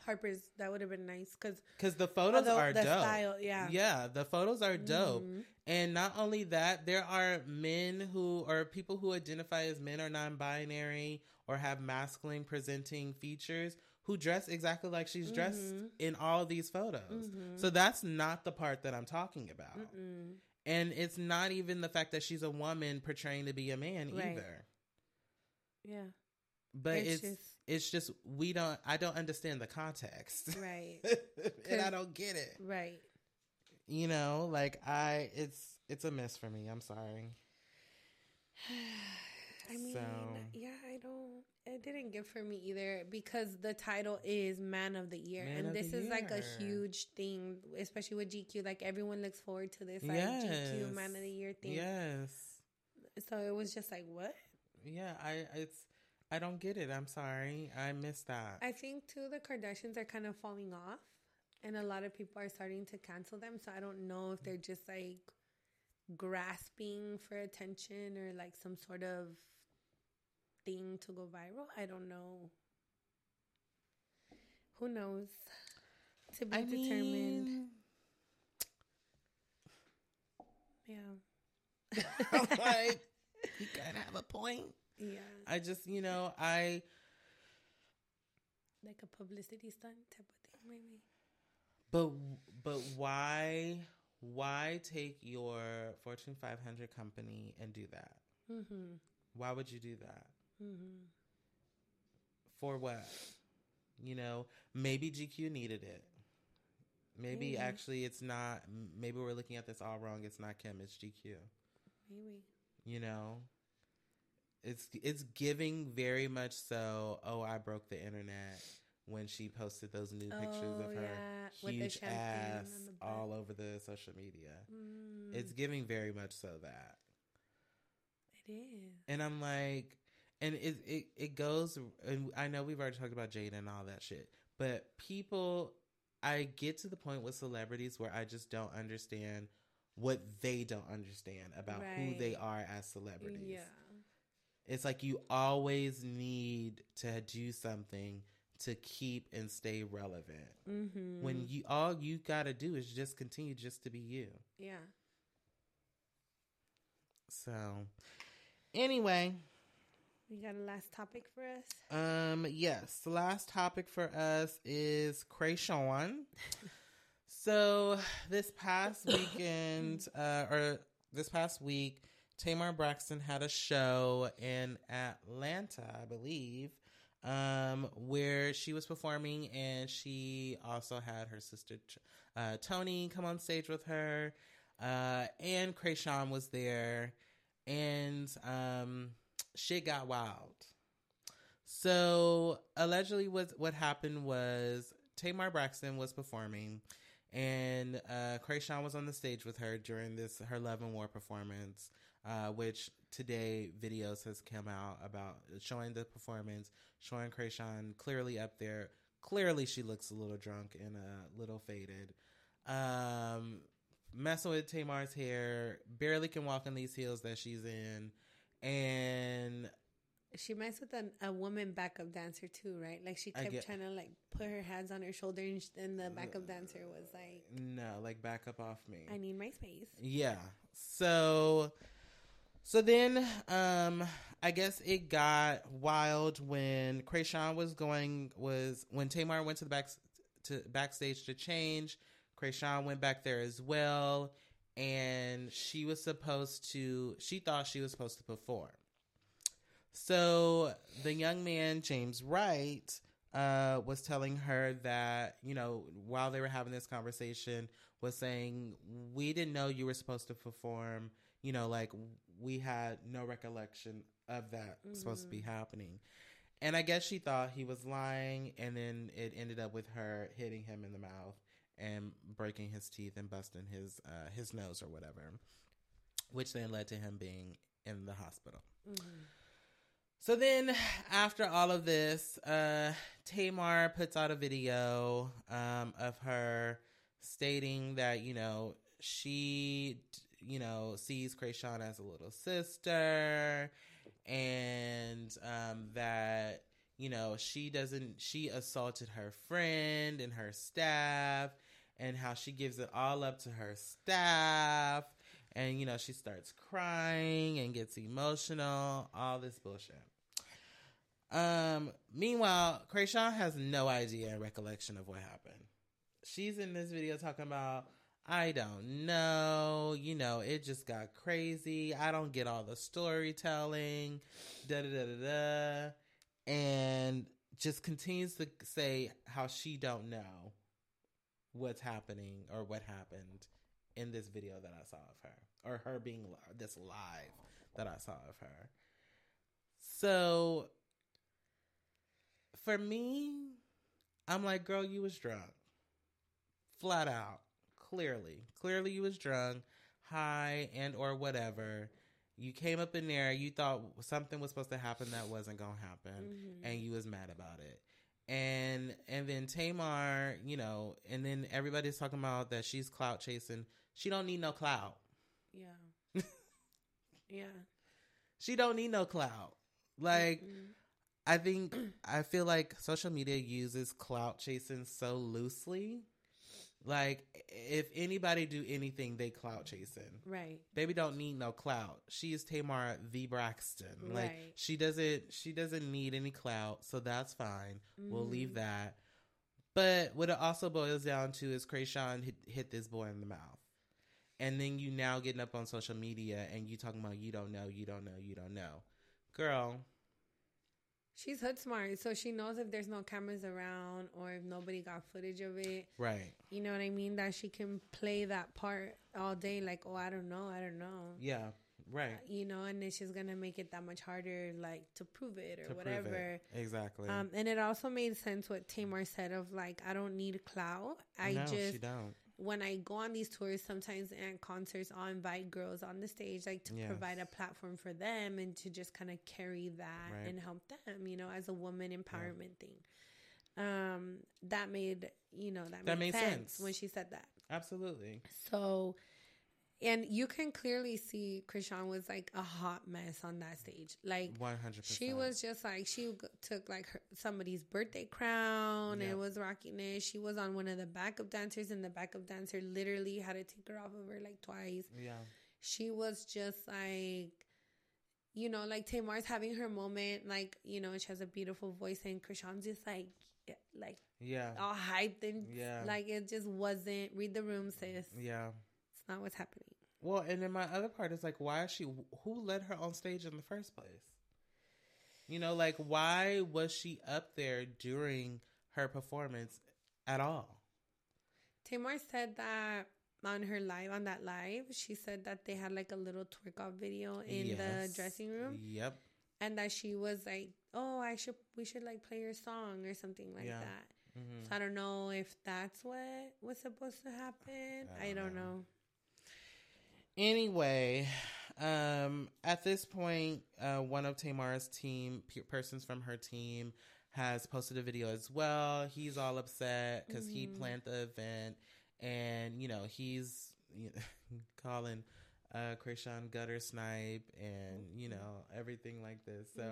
Harper's. That would have been nice because
Cuz the photos are
the
dope.
style. Yeah,
Yeah, the photos are dope.
Mhm.
And not only that, there are men who or people who identify as men or non-binary or have masculine presenting features who dress exactly like she's dressed
Mhm.
in all of these photos.
Mhm.
So that's not the part that I'm talking about.
Mm-mm.
And it's not even the fact that she's a woman portraying to be a man
Right.
either.
Yeah,
But
It's
it's
just-
it's just we don't I don't understand the context.
right,
and I don't get it.
right.
You know, like I it's it's a miss for me. I'm sorry.
I mean,
So-
yeah, I don't. It didn't give for me either because the title is Man of the Year,
Man
and this is like a huge thing, especially with GQ. Like everyone looks forward to this, like
Yes.
GQ Man of the Year thing.
Yes.
So it was just like, what?
Yeah, I it's I don't get it. I'm sorry. I missed that.
I think too the Kardashians are kind of falling off, and a lot of people are starting to cancel them. So I don't know if they're just like grasping for attention or like some sort of thing to go viral. I don't know. Who knows? To be
I
determined.
mean,
yeah. [laughs]
like you gotta have a point.
Yeah.
I just, you know, I
Like a publicity stunt type of thing, maybe.
but but why why take your Fortune 500 company and do that?
Mm-hmm.
Why would you do that?
Mm-hmm.
For what? You know, maybe GQ needed it. Maybe
Maybe.
actually it's not. Maybe we're looking at this all wrong. It's not Kim. It's GQ.
Maybe.
You know, it's it's giving very much so. Oh, I broke the internet when she posted those new pictures of
Oh,
her
yeah,
huge ass
on the butt.
all over the social media.
Mm,
It's giving very much so that.
it is.
And I'm like, and it it it goes. And I know we've already talked about Jada and all that shit, but people, I get to the point with celebrities where I just don't understand what they don't understand about who they are as celebrities.
Yeah.
It's like you always need to do something to keep and stay relevant.
Mm-hmm.
When you all you gotta do is just continue just to be you.
yeah.
So, anyway.
We got a last topic for us.
Um, yes, the last topic for us is Kreayshawn. [laughs] so this past weekend, [coughs] uh, or this past week, Tamar Braxton had a show in Atlanta, I believe, um, where she was performing, and she also had her sister uh, Toni come on stage with her, uh, and Kreayshawn was there, and um, shit got wild. So allegedly, what what happened was Tamar Braxton was performing, and uh, Kreayshawn was on the stage with her during this her Love and War performance, uh, which today videos has come out about showing the performance, showing Kreayshawn clearly up there. Clearly, she looks a little drunk and a little faded. Um, messing with Tamar's hair, barely can walk in these heels that she's in, and
She messed with an, a woman backup dancer too, right? Like she kept
get-
trying to like put her hands on her shoulder, and, sh- and the backup dancer was like,
no, like back up off me.
"I need my space."
Yeah. So so then um I guess it got wild when Kreayshawn was going was when Tamar went to the back to backstage to change. Kreayshawn went back there as well and she was supposed to she thought she was supposed to perform. So the young man James Wright uh, was telling her that, you know, while they were having this conversation, was saying, We didn't know you were supposed to perform, you know, like we had no recollection of that mm-hmm. supposed to be mm-hmm. happening. And I guess she thought he was lying, and then it ended up with her hitting him in the mouth and breaking his teeth and busting his uh, his nose or whatever, which then led to him being in the hospital. Mm-hmm. So then, after all of this, uh, Tamar puts out a video um, of her stating that, you know, she, you know, sees Kreayshawn as a little sister and um, that, you know, she doesn't, she assaulted her friend and her staff and how she gives it all up to her staff. And, you know, she starts crying and gets emotional, all this bullshit. Um, meanwhile, Kreayshawn has no idea and recollection of what happened. She's in this video talking about, I don't know, you know, it just got crazy. I don't get all the storytelling, da da da da da. And just continues to say how she don't know what's happening or what happened in this video that I saw of her or her being this live that I saw of her. So for me, I'm like, girl, you was drunk. Flat out. Clearly. Clearly you was drunk, high and or whatever. You came up in there, you thought something was supposed to happen that wasn't gonna happen, mm-hmm. and you was mad about it. And and then Tamar, you know, and then everybody's talking about that she's clout chasing. She don't need no clout.
Yeah. yeah. [laughs]
She don't need no clout. Like mm-hmm. I think [clears throat] I feel like social media uses clout chasing so loosely. Like if anybody do anything, they clout chasing.
Right.
Baby don't need no clout. She is Tamar the Braxton. Right. Like she doesn't she doesn't need any clout, so that's fine. Mm. We'll leave mm-hmm. that. But what it also boils down to is Kreayshawn hit, hit this boy in the mouth. And then you now getting up on social media and you talking about you don't know, you don't know, you don't know. Girl,
She's hood smart, so she knows if there's no cameras around or if nobody got footage of it.
Right.
You know what I mean? That she can play that part all day, like, oh, I don't know, I don't know.
Yeah. Right. Uh,
you know, and it's just gonna make it that much harder, like to prove it or to whatever. It.
Exactly.
Um, and it also made sense what Tamar said of like, I don't need clout. I no, just she don't when I go on these tours, sometimes and concerts, I'll invite girls on the stage, like to yes. provide a platform for them and to just kind of carry that right. and help them, you know, as a woman empowerment yeah. thing. Um, that made you know that, that made, made sense, sense when she said that.
Absolutely.
So and you can clearly see Kreayshawn was like a hot mess on that stage. Like 100%. She was just like she took like her, somebody's birthday crown yep. and was rocking it. She was on one of the backup dancers and the backup dancer literally had to take her off of her like twice.
Yeah.
She was just like you know, like Tamar's having her moment, like, you know, she has a beautiful voice and Kreayshawn's just like like
yeah
all hyped and yeah like it just wasn't read the room sis
yeah
not what's happening.
Well, and then my other part is like, why is she? Who led her on stage in the first place? You know, like why was she up there during her performance at all?
Tamar said that on her live on that live, she said that they had like a little twerk off video in yes. the dressing room.
Yep.
And that she was like, "Oh, I should we should like play your song or something like yeah. that." Mm-hmm. So I don't know if that's what was supposed to happen. I don't, I don't know. know.
Anyway, um, at this point, uh, one of Tamar's team persons from her team has posted a video as well. He's all upset because mm-hmm. he planned the event, and you know he's you [laughs] know, calling uh, Kreayshawn gutter snipe and you know everything like this. So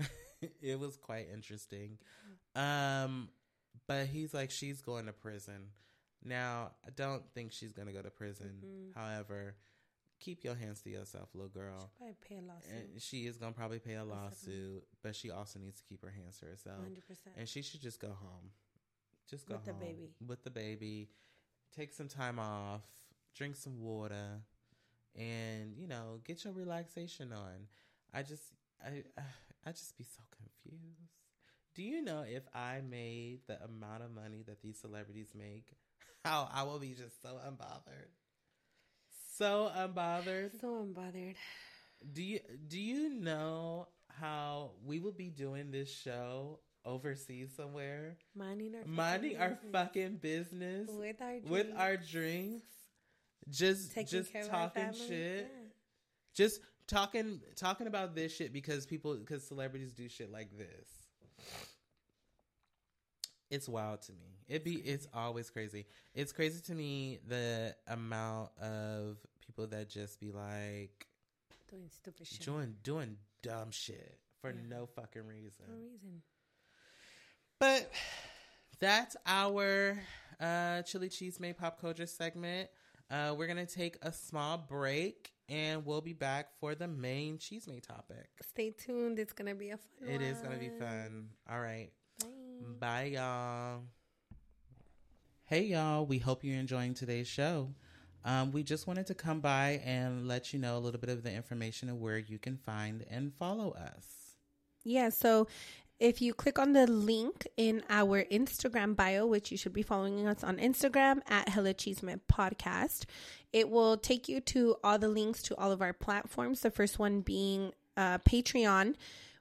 mm. [laughs] it was quite interesting. Um, but he's like, she's going to prison. Now, I don't think she's going to go to prison. Mm-hmm. However, keep your hands to yourself, little girl.
She probably pay a lawsuit.
And she is gonna probably pay a lawsuit, but she also needs to keep her hands to herself. 100%. And she should just go home. Just go home.
with
home
the baby.
With the baby. Take some time off. Drink some water, and you know, get your relaxation on. I just, I, [sighs] I just be so confused. Do you know if I made the amount of money that these celebrities make, [laughs] how I will be just so unbothered? So unbothered.
So unbothered.
Do you do you know how we will be doing this show overseas somewhere?
Minding our
Minding our
business.
fucking business
with our
with
drinks,
our drinks. Just
taking
just
care of our
talking shit.
Yeah.
Just talking talking about this shit because people because celebrities do shit like this. It's wild to me. It be it's always crazy. It's crazy to me the amount of people that just be like
Doing stupid shit.
doing doing dumb shit for
Yeah.
no fucking reason.
No reason.
But that's our uh, chili Chisme pop culture segment. Uh, we're gonna take a small break and we'll be back for the main Chisme topic.
Stay tuned. It's gonna be a fun.
It is gonna be fun. All right.
Bye.
Y'all. Hey, y'all. We hope you're enjoying today's show. Um, we just wanted to come by and let you know a little bit of the information of where you can find and follow us.
Yeah, so if you click on the link in our Instagram bio, which you should be following us on Instagram at Hella Chisme Podcast, it will take you to all the links to all of our platforms. The first one being uh, Patreon,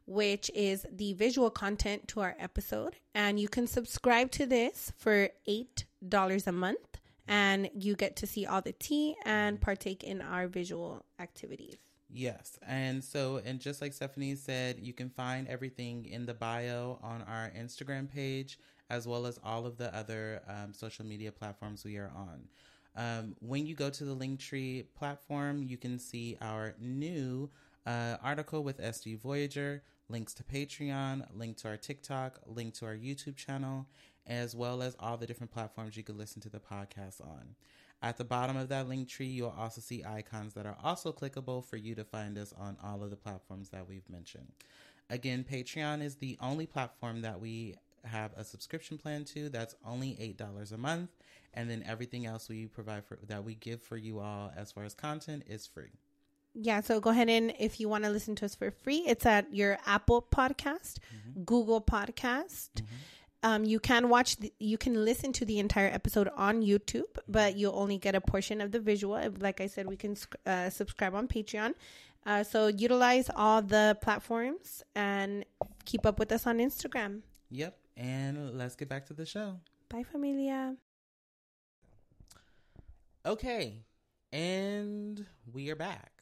which is the visual content to our episode. And you can subscribe to this for $8 a month. And you get to see all the tea and partake in our visual activities.
Yes. And so, and just like Stephanie said, you can find everything in the bio on our Instagram page, as well as all of the other um, social media platforms we are on. Um, when you go to the Linktree platform, you can see our new uh, article with SD Voyager, links to Patreon, link to our TikTok, link to our YouTube channel, as well as all the different platforms you could listen to the podcast on. At the bottom of that link tree, you'll also see icons that are also clickable for you to find us on all of the platforms that we've mentioned. Again, Patreon is the only platform that we have a subscription plan to. That's only $8 a month. And then everything else we provide for that we give for you all as far as content is free.
Yeah, so go ahead and if you want to listen to us for free, it's at your Apple Podcast, Google Podcast. Um, you can watch, the, you can listen to the entire episode on YouTube, but you'll only get a portion of the visual. Like I said, we can uh, subscribe on Patreon. Uh, so utilize all the platforms and keep up with us on Instagram.
Yep. And let's get back to the show.
Bye, familia.
Okay. And we are back.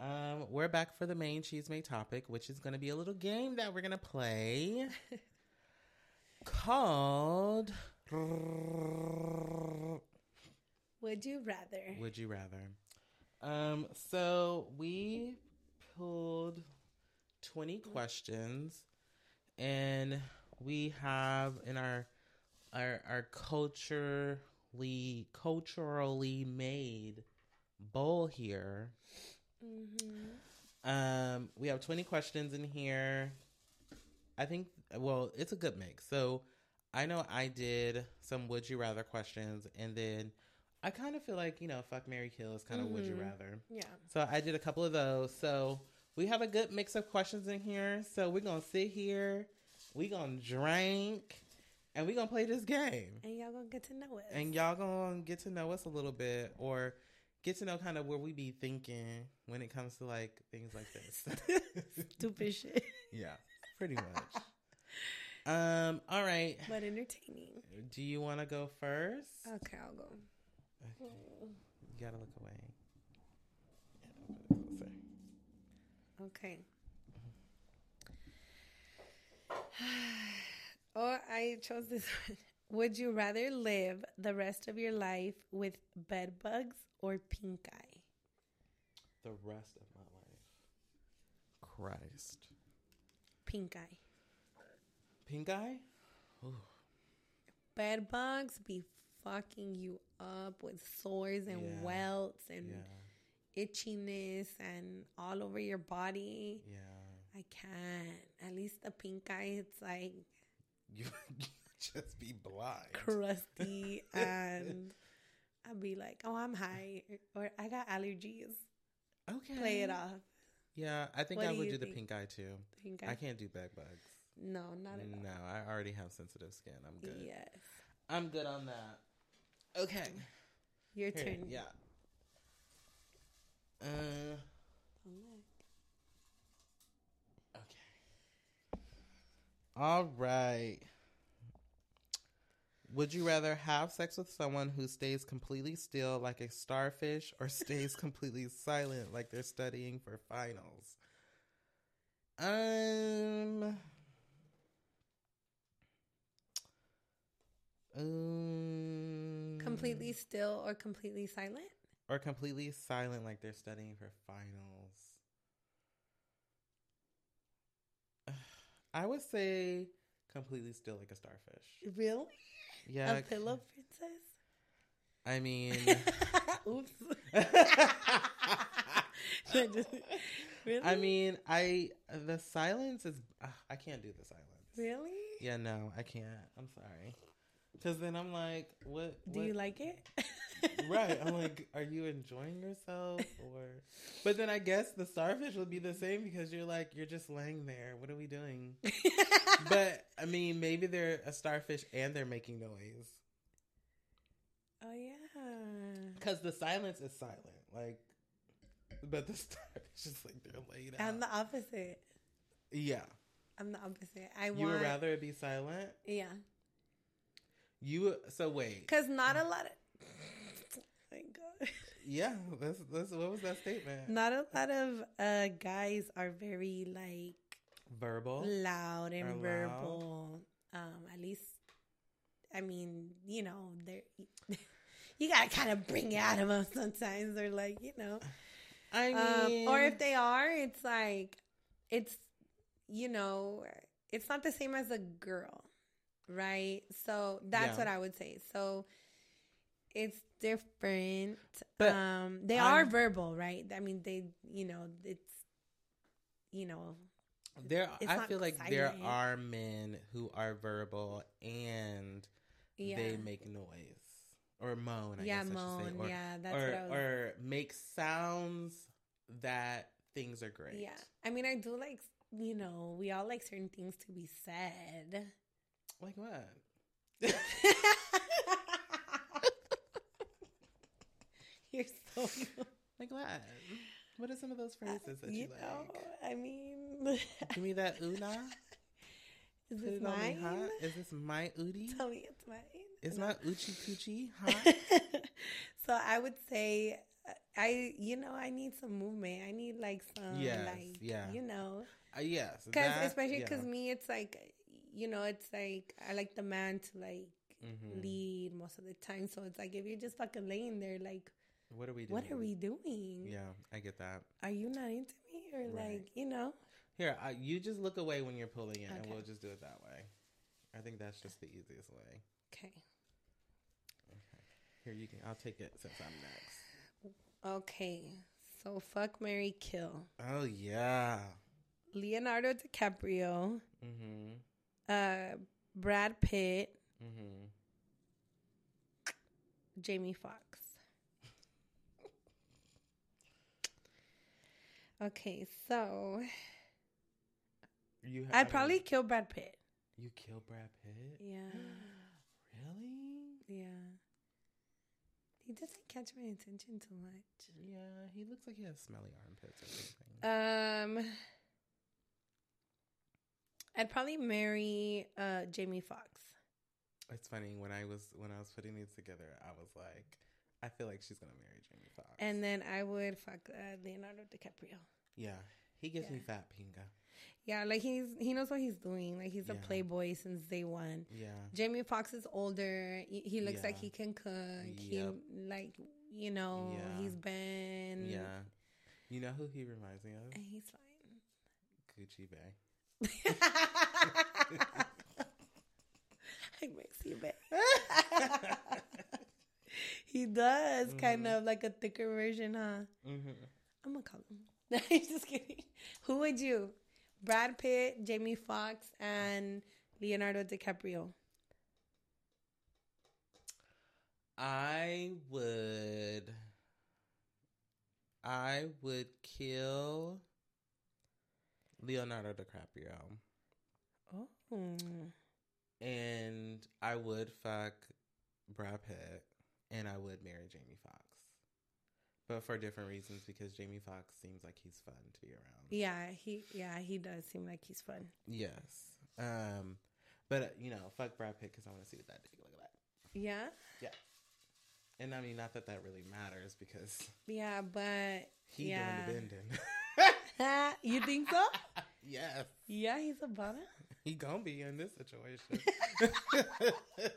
Um, we're back for the main Chisme topic, which is going to be a little game that we're going to play [laughs] called
Would you rather?
Would You Rather. Um, so we pulled 20 questions and we have in our our our culturally culturally made bowl here. Um, we have 20 questions in here. I think, well, it's a good mix. So I know I did some would you rather questions, and then I kind of feel like, you know, fuck Mary Kill is kind of would you rather.
Yeah.
So I did a couple of those. So we have a good mix of questions in here. So we're going to sit here, we're going to drink, and we're going to play this game
And y'all gonna get to know us.
and y'all gonna get to know us a little bit or get to know kind of where we be thinking when it comes to like things like this [laughs]
Stupid shit.
yeah pretty much um all right
But entertaining.
do you want to go first
Okay, I'll go.
okay. you gotta look away Yeah, put it closer.
Okay. [sighs] oh, I chose this [laughs] one. Would you rather live the rest of your life with bed bugs or pink eye?
the rest of my life christ
Pink eye.
pink eye Ooh.
Bed bugs be fucking you up with sores and
Yeah.
welts and
yeah
itchiness and all over your body.
yeah
I can't. At least the pink eye, it's like
you, [laughs] you just be blind
crusty [laughs] and I'd be like, oh, I'm high or I got allergies.
okay
Play it off.
yeah i think
What
i would do the pink eye too
Pink
I can't do bed bugs.
No, not at
No. I already have sensitive skin. I'm good.
Yes.
I'm good on that. Okay.
Your
Here,
turn.
yeah. Uh. Okay. All right. Would you rather have sex with someone who stays completely still like a starfish or stays [laughs] completely silent like they're studying for finals? Um. Um,
Completely still or completely silent?
or completely silent like they're studying for finals. [sighs] I would say completely still like a starfish.
Really?
Yeah.
A pillow princess?
I mean, [laughs]
Oops. [laughs] really?
I mean, I the silence is uh, I can't do the silence.
really?
Yeah, no, I can't. I'm sorry. Cuz then I'm like, what
Do you like it? [laughs]
Right. I'm like, are you enjoying yourself or But then I guess the starfish would be the same because you're like you're just laying there. What are we doing? But I mean, maybe they're a starfish and they're making noise.
oh yeah.
Cuz the silence is silent. Like but the [laughs] starfish is like they're laid out.
I'm the opposite.
yeah.
I'm the opposite. I want
You would rather it be silent?
Yeah.
You so wait.
Cuz not a lot of my god. [laughs]
Yeah, that's that's what was that statement?
Not a lot of uh guys are very like
Verbal.
loud and
Are loud?
verbal. Um, at least, I mean, you know, they're [laughs] you gotta kind of bring it out of them sometimes. They're like, you know,
I
um,
mean,
or if they are, it's like it's you know, it's not the same as a girl, right? So that's
Yeah.
what I would say. So it's different.
But
um, they
I'm-
are verbal, right? I mean, they, you know, it's you know,
there,
it's
I feel like there are men who are verbal and
yeah.
they make noise or moan. I
yeah,
guess I should
moan.
or,
yeah, that's
or,
what I was.
or make sounds that things are great.
yeah, I mean, I do like you know, we all like certain things to be said.
like what? [laughs]
You're so. [laughs]
Like what? What are some of those phrases that you,
you know,
like?
I mean, [laughs]
Give me that una.
is this mine?
hot. Is this my udi?
Tell me it's mine.
Is
No.
my uchi coochie [laughs] hot?
so I would say, uh, I you know, I need some movement. I need like some,
Yes,
like
yeah.
you know,
Uh, yes,
because especially
yeah.
because me, it's like, you know, it's like I like the man to like
Mhm.
lead most of the time. So it's like if you're just fucking laying there, like,
What are we doing?
what are we doing?
Yeah, I get that.
Are you not into me or
Right.
like you know?
Here, I, you just look away when you're pulling it, and we'll just do it that way. I think that's just the easiest way.
Okay.
Here, you can. I'll take it since I'm next.
Okay. So fuck Mary Kill.
Oh yeah.
Leonardo DiCaprio,
Mm-hmm.
uh Brad Pitt,
Mm-hmm.
Jamie Foxx. [laughs] Okay, so
You. I
I'd
don't-
probably kill Brad Pitt.
You kill Brad Pitt?
Yeah. [gasps]
Really?
Yeah. He doesn't catch my attention too much.
Yeah, he looks like he has smelly armpits or something.
Um I'd probably marry uh Jamie Foxx.
it's funny when I was when I was putting these together, I was like, I feel like she's gonna marry Jamie Foxx.
And then I would fuck uh, Leonardo DiCaprio.
yeah, he gives me
Yeah.
fat pinga.
Yeah, like he's he knows what he's doing. Like he's a playboy since day one.
Yeah.
Jamie Foxx is older. He, he looks like he can cook.
Yep.
He like you know
Yeah.
he's been
Yeah. You know who he reminds me of?
and he's fine.
Gucci Bay. [laughs]
I miss you, babe. [laughs] he does kind
Mhm.
of like a thicker version, huh?
Mm-hmm.
I'm gonna call him. [laughs] I'm just kidding. Who would you? Brad Pitt, Jamie Foxx, and Leonardo DiCaprio.
I would. I would kill Leonardo DiCaprio.
Mm.
and I would fuck Brad Pitt, and I would marry Jamie Foxx, but for different reasons because Jamie Foxx seems like he's fun to be around.
Yeah, he yeah he does seem like he's fun.
Yes, um, but uh, you know, fuck Brad Pitt because I want to see what that dick look like.
Yeah,
Yeah, and I mean, not that that really matters because
yeah, but
he
yeah.
doing the bending. [laughs]
you think so? [laughs]
yes,
Yeah, he's a bottom.
he gonna be in this situation. [laughs]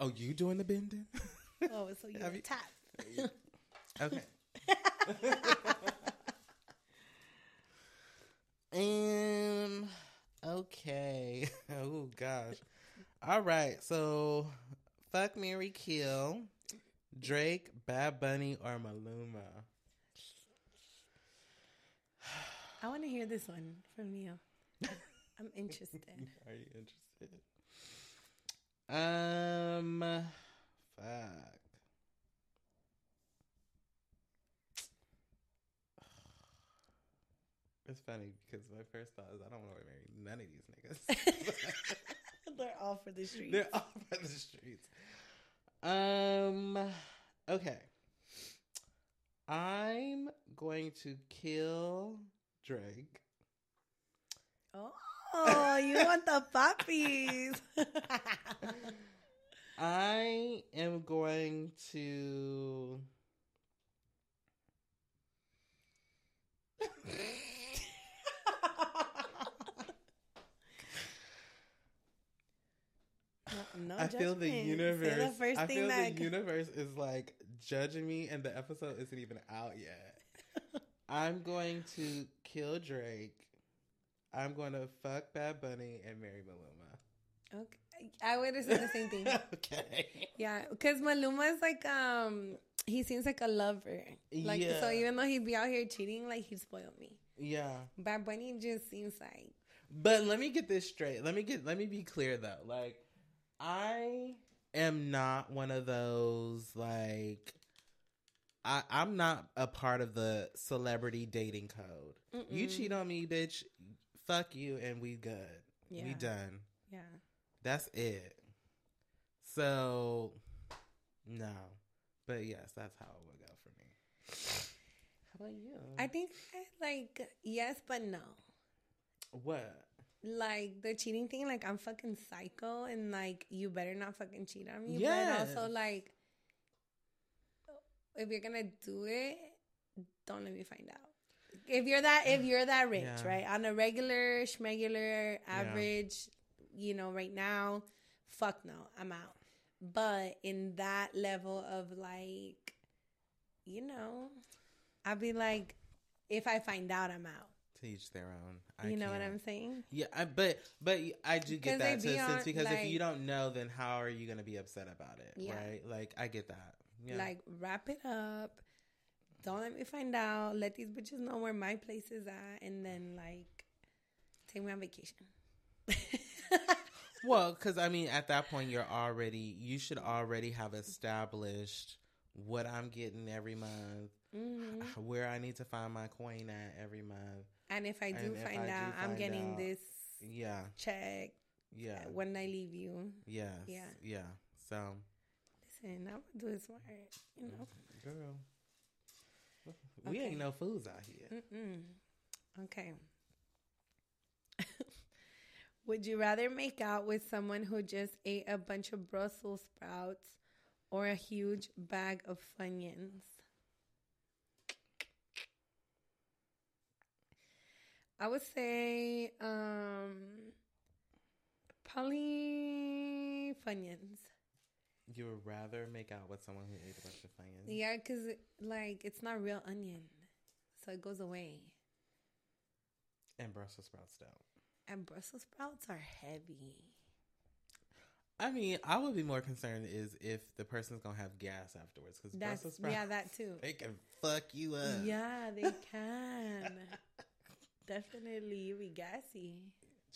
oh, you doing the bending?
Oh, so you
Have you-
tap.
Okay. [laughs] um. Okay. [laughs] Oh gosh. All right. So, fuck Marry Kill, Drake, Bad Bunny, or Maluma. [sighs]
I want to hear this one from you. I'm interested. [laughs]
Are you interested? Um. Fuck. It's funny because my first thought is I don't want to marry none of these niggas. [laughs]
They're all for the streets.
They're all for the streets. Um. Okay. I'm going to kill Drake.
Oh, you want the puppies? [laughs]
I am going to. [laughs]
no,
I feel the universe.
The first
I
thing
feel
that
the [laughs] universe is like judging me, and the episode isn't even out yet. I'm going to kill Drake. I'm going to fuck Bad Bunny and marry Maluma.
Okay. I would have said the same thing. [laughs]
okay.
Yeah, because Maluma is like um he seems like a lover. Like so even though he'd be out here cheating, like he'd spoil me.
Yeah.
Bad Bunny just seems like
But let me get this straight. Let me get let me be clear though. Like I am not one of those like I I'm not a part of the celebrity dating code. You
Mm-mm.
cheat on me, bitch. Fuck you and we good.
Yeah.
We done.
yeah.
That's it. So no. But yes, that's how it would go for me. How about you?
I think like yes, but no.
what?
Like the cheating thing, like I'm fucking psycho, and like you better not fucking cheat on me.
Yes.
But also like, if you're gonna do it, don't let me find out. If you're that, if you're that rich,
Yeah.
right, on a regular, schmegular, average, you know, right now, fuck no, I'm out. But in that level of like, you know, I'd be like, if I find out, I'm out.
To each their own. I
you know what
can't.
I'm saying?
Yeah, I, but but I do get that to
be
a sense because if you don't know, then how are you going to be upset about it,
Yeah.
right? Like I get that. Yeah.
Like, wrap it up. Don't let me find out. Let these bitches know where my place is at, and then like, take me on vacation. [laughs]
well, because I mean, at that point, you're already you should already have established what I'm getting every month,
hmm
where I need to find my coin at every month.
And if I do
And
find
I do
out, I'm
find
getting
out-
this
Yeah,
check
yeah, uh,
when I leave you.
yes,
yeah.
yeah. So,
Listen, I'm gonna do it smart. You know.
girl, we
Okay.
ain't no fools out here.
Mm-mm. Okay. [laughs] Would you rather make out with someone who just ate a bunch of Brussels sprouts or a huge bag of Funyuns? I would say um probably Funyuns.
You would rather make out with someone who ate a bunch of funyuns?
Yeah, because like it's not real onion, so it goes away.
And Brussels sprouts don't.
And Brussels sprouts are heavy.
I mean, I would be more concerned is if the person's gonna have gas afterwards because Brussels sprouts
yeah, that too.
they can fuck you up.
Yeah, they can. [laughs] Definitely, you be gassy.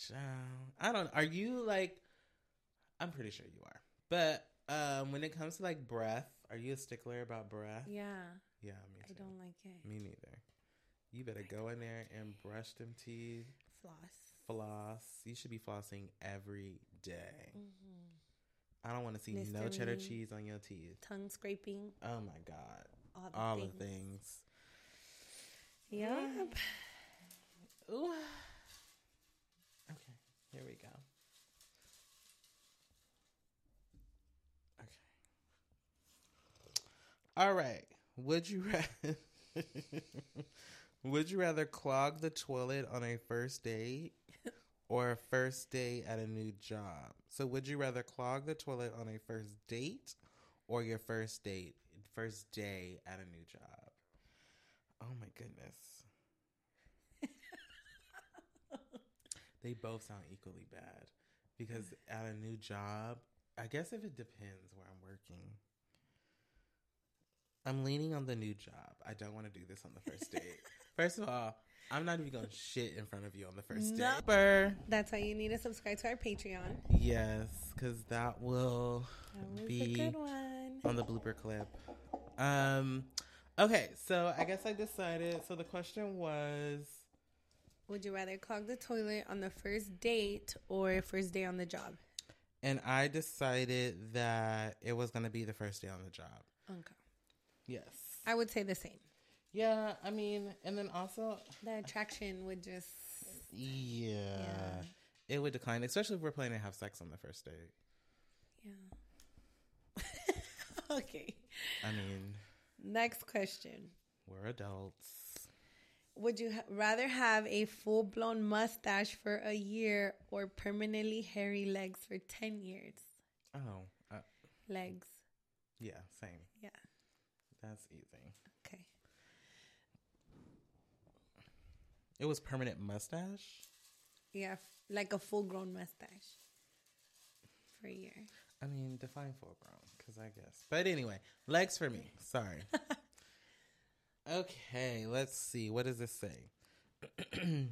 Child. I don't. Are you like? I'm pretty sure you are. But um, when it comes to like breath, are you a stickler about breath?
Yeah,
Yeah, me too.
I don't like it.
Me neither. You better go in there and brush them teeth.
Floss.
floss. You should be flossing every day. I don't want to see no cheddar cheese on your teeth.
Tongue scraping.
Oh my god,
All the
all
things.
the things.
Yep.
Ooh. Okay, here we go. Okay. All right. Would you rather [laughs] Would you rather clog the toilet on a first date or a first day at a new job? So would you rather clog the toilet on a first date or your first date first day at a new job? Oh my goodness. They both sound equally bad because at a new job, I guess if it depends where I'm working. I'm leaning on the new job. I don't want to do this on the first date. [laughs] First of all, I'm not even going to shit in front of you on the first
No.
date. Burr.
That's why you need to subscribe to our Patreon.
Yes, because that will
That
be
a good one.
on the blooper clip. Um, okay, so I guess I decided. So the question was,
Would you rather clog the toilet on the first date or first day on the job?
and I decided that it was going to be the first day on the job.
Okay.
Yes.
I would say the same.
Yeah, I mean, and then also,
The attraction would just
yeah,
Yeah.
it would decline, especially if we're planning to have sex on the first date.
yeah. [laughs] okay.
I mean,
Next question.
we're adults.
Would you ha- rather have a full blown mustache for a year or permanently hairy legs for 10 years?
Oh, uh,
Legs.
yeah, same.
Yeah.
That's easy.
Okay.
It was permanent mustache.
Yeah. f- Like a full grown mustache for a year.
I mean, define full grown, because I guess. But anyway, legs for me. Sorry. [laughs] okay, let's see. What does this say? [clears throat]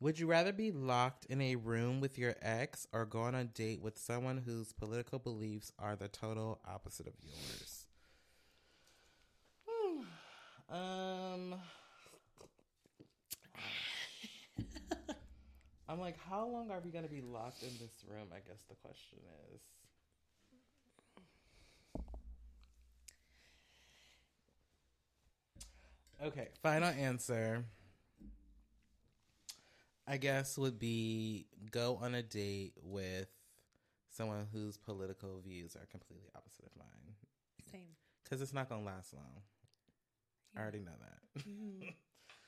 Would you rather be locked in a room with your ex or go on a date with someone whose political beliefs are the total opposite of yours? [sighs] um. [laughs] I'm like, how long are we going to be locked in this room? I guess the question is. Okay, final answer. I guess would be go on a date with someone whose political views are completely opposite of mine
Same.
because it's not going to last long. I already know that. Mm-hmm.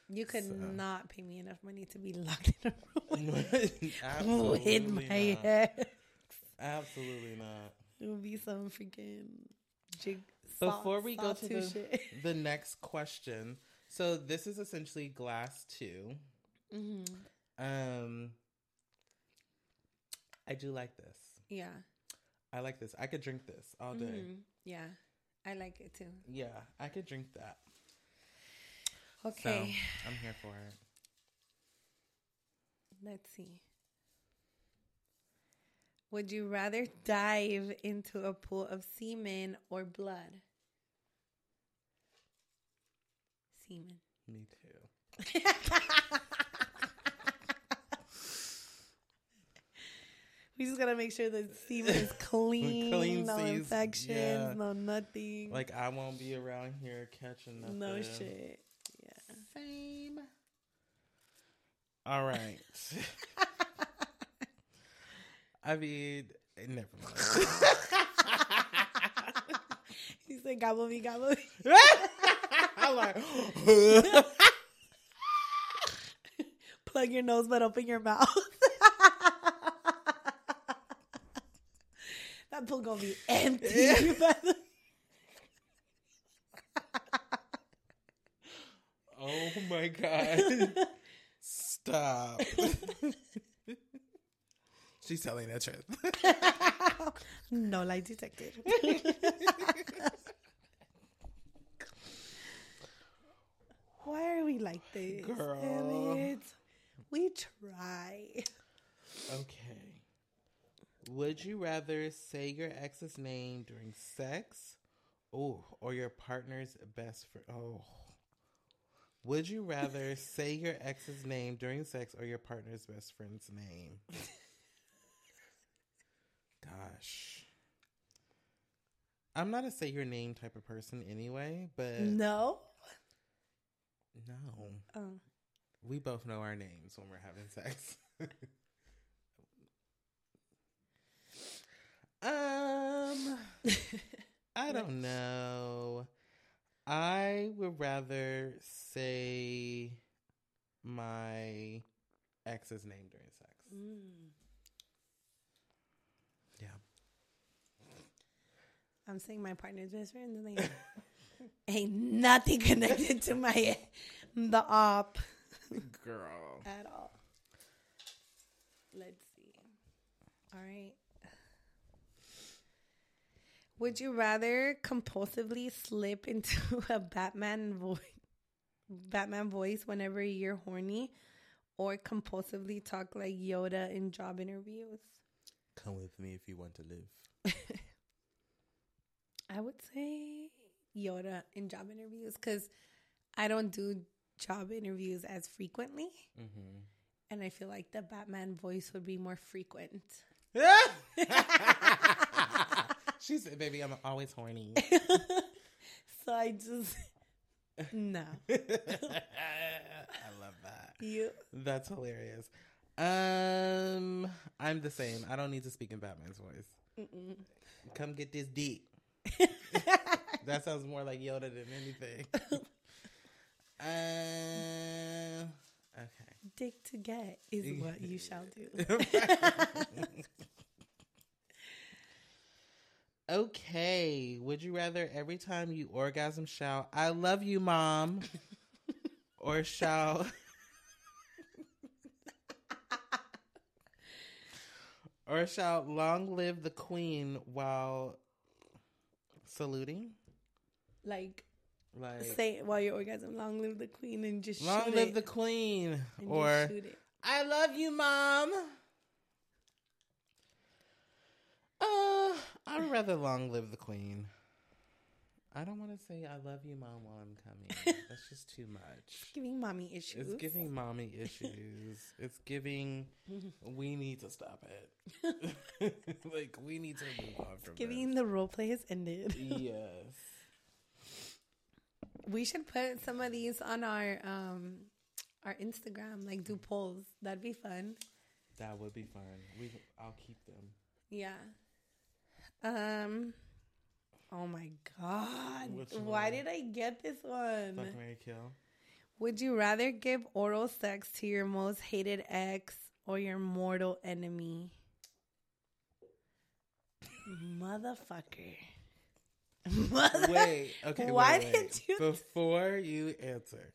You could
So.
not pay me enough money to be locked in a room [laughs] with my
not.
head.
Absolutely not.
It would be some freaking jig.
Before we go to the, [laughs] the next question, so this is essentially glass 2
Mhm.
Um, I do like this.
Yeah.
I like this. I could drink this all day.
Mhm. Yeah. I like it too.
Yeah, I could drink that.
Okay.
So I'm here for it.
Let's see. Would you rather dive into a pool of semen or blood? Semen.
Me too. [laughs]
We just gotta make sure the semen is [laughs] clean,
Clean
no
seas-
infections,
yeah.
no nothing,
Like I won't be around here catching nothing.
no shit. Yeah.
Same. All right. [laughs] I mean, never mind. [laughs]
He said, "Gobble me, gobble me." [laughs]
I'm like, [laughs]
Plug your nose, but open your mouth. that pool gonna be empty.
oh my god. Stop. She's telling the truth.
no lie detected. Why are we like this?
Girl.
It. We try.
Okay. Would you rather say your ex's name during sex? Oh, or your partner's best friend? Oh. Would you rather say your ex's name during sex or your partner's best friend's name? Gosh. I'm not a say your name type of person anyway, but
No.
no.
Oh.
We both know our names when we're having sex. [laughs] um I don't [laughs] know. I would rather say my ex's name during sex.
Mm.
Yeah.
I'm saying my partner's best friend, and like, [laughs] ain't nothing connected to my the op
Girl.
at all. Let's see. All right. Would you rather compulsively slip into [laughs] a Batman voice, Batman voice whenever you're horny, or compulsively talk like Yoda in job interviews?
Come with me if you want to live. [laughs]
I would say Yoda in job interviews because I don't do job interviews as frequently,
Mm-hmm.
and I feel like the Batman voice would be more frequent. [laughs]
she said, baby, I'm always horny. [laughs]
So I just no. [laughs]
I love that.
You
That's hilarious. Um, I'm the same. I don't need to speak in Batman's voice. Come get this deep. [laughs] that sounds more like Yoda than anything. [laughs] uh, okay.
dick to get is [laughs] what you shall do.
Okay. Would you rather every time you orgasm shout, I love you, mom? or shout, or shout, long live the queen while saluting?
Like
Like,
say it while you're orgasm, long live the queen, and just
long live
it,
the queen.
and
Or,
just shoot it.
I love you, mom. Uh, I'd rather long live the queen. I don't want to say I love you, mom, while I'm coming. [laughs] That's just too much.
giving mommy issues.
It's giving mommy issues. it's giving. [laughs] We need to stop it. [laughs] like we need to move on from
giving the role play has ended.
Yes.
We should put some of these on our um our Instagram, like do polls. That'd be fun.
That would be fun. We. I'll keep them.
Yeah. Um. Oh my god!
Which
Why
one?
did I get this one?
Fuck Marry Kill.
Would you rather give oral sex to your most hated ex or your mortal enemy? Motherfucker. [laughs] Mother-
Wait. Okay.
Why
wait, wait.
did you-
Before you answer.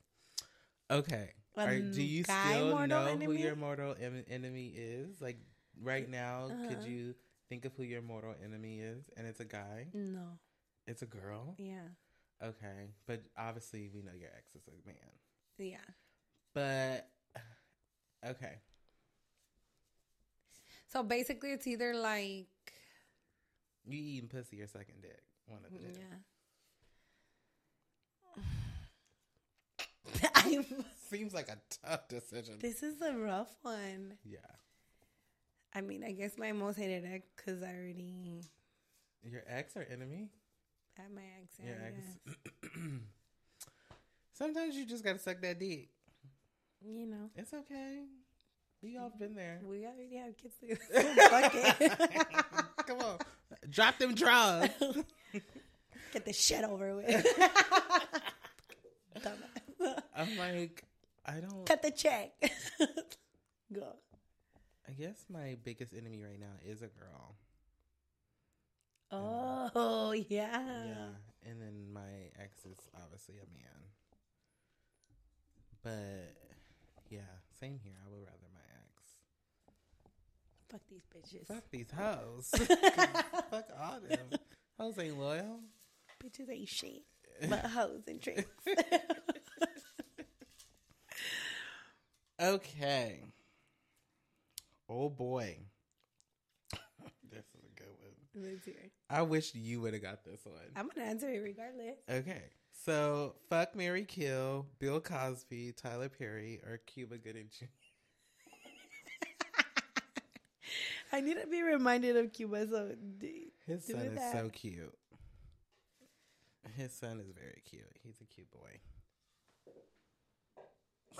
Okay. Are, do you still know who your mortal em- enemy is? Like right now, could
Uh-huh.
you think of who your mortal enemy is? And it's a guy.
No.
It's a girl.
Yeah.
Okay, but obviously we know your ex is a man.
Yeah.
But okay,
So basically, it's either like
you eating pussy or sucking dick. One of the
yeah. [laughs]
Seems like a tough decision.
this is a rough one.
yeah,
I mean, I guess my most hated ex because I already
your ex or enemy?
Had my I
Sometimes you just gotta suck that dick.
You know,
It's okay. We all been there.
we already have kids. [laughs] So fuck it. [laughs]
Come on, drop them drugs. [laughs]
Get this shit over with.
I'm like, I don't.
Cut the check. Go.
I guess my biggest enemy right now is a girl.
Oh yeah.
Yeah, and then my ex is obviously a man. But yeah, same here. I would rather my ex.
Fuck these bitches.
Fuck these hoes. [laughs] [laughs] Fuck all them. Hoes ain't loyal.
Bitches ain't shit. [laughs] But hoes and tricks.
Okay. Oh boy. This is a good one.
Let's hear.
I wish you would have got this one.
I'm gonna answer it regardless.
Okay. So, fuck Marry Kill, Bill Cosby, Tyler Perry, or Cuba Gooding Jr. [laughs]
I need to be reminded of Cuba. So
His
Do
son is
that.
so cute. His son is very cute. He's a cute boy.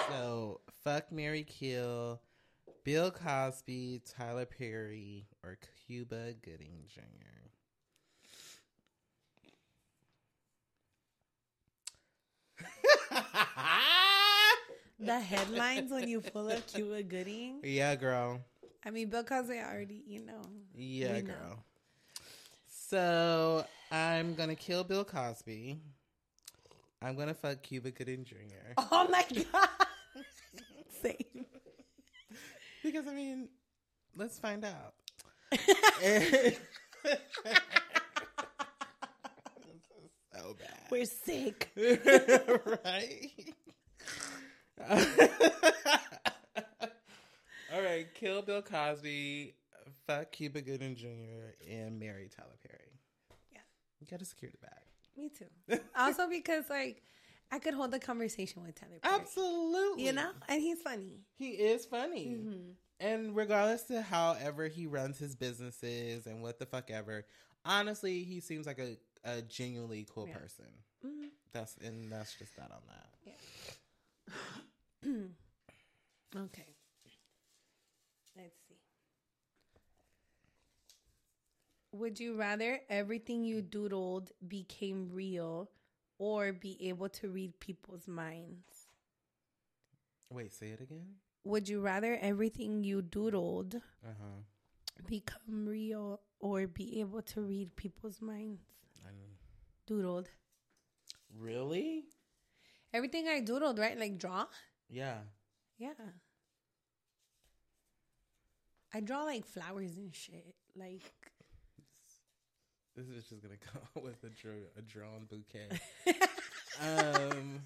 So, fuck Marry Kill, Bill Cosby, Tyler Perry, or Cuba Gooding Jr.
the headlines when you pull up Cuba Gooding.
yeah, girl.
I mean, Bill Cosby already, you know.
Yeah,
We know.
girl. So I'm gonna kill Bill Cosby. I'm gonna fuck Cuba Gooding Jr.
Oh my god. [laughs] Same.
Because I mean, let's find out. so bad.
We're sick. [laughs]
right? All right, kill Bill Cosby, fuck Cuba Gooding Jr., and marry Tyler Perry.
Yeah.
You gotta secure the bag.
Me too. Also because like I could hold a conversation with Tyler Perry.
Absolutely.
You know? And he's funny.
He is funny.
Mm-hmm.
And regardless to however he runs his businesses and what the fuck ever, honestly, he seems like a, a genuinely cool
Yeah.
person.
Mhm.
That's and that's just that on that. [clears throat]
Okay. Let's see. Would you rather everything you doodled became real or be able to read people's minds?
Wait, say it again.
Would you rather everything you doodled
Uh huh.
become real or be able to read people's minds?
Mm.
Doodled.
Really?
Everything I doodled, right? Like draw?
Yeah.
Yeah. I draw like flowers and shit. Like
This is just gonna [laughs] come with a, draw, a drawn bouquet. [laughs] um,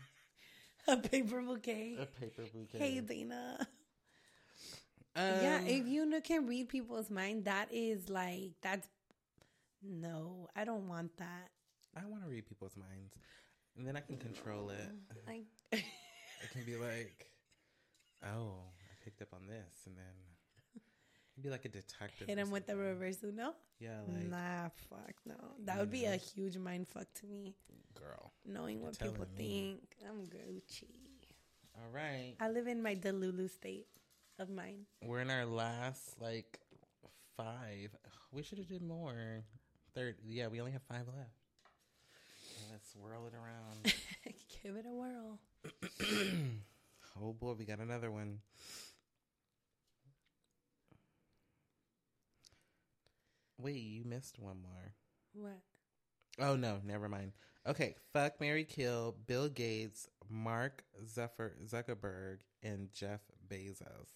a paper bouquet.
a paper bouquet.
Hey, Dana.
um,
yeah, if you can read people's mind, that is like that's no, I don't want that.
I want to read people's minds, and then I can control it.
Like,
It can be like, oh, I picked up on this, and then it'd be like a detective.
hit
or
him with the
something.
reverse Uno.
Yeah, like
nah, fuck no. That would be a huge mind fuck to me.
girl.
Knowing what people
me.
think, I'm Gucci.
All right,
I live in my Delulu state of mind.
we're in our last like five. We should have did more. Third, yeah, we only have five left. Let's swirl it around. [laughs]
Give it a whirl. [coughs]
oh boy, we got another one. Wait, you missed one more.
What?
Oh no, never mind. Okay, fuck Marry Kill, Bill Gates, Mark Zuckerberg, and Jeff Bezos. [sighs]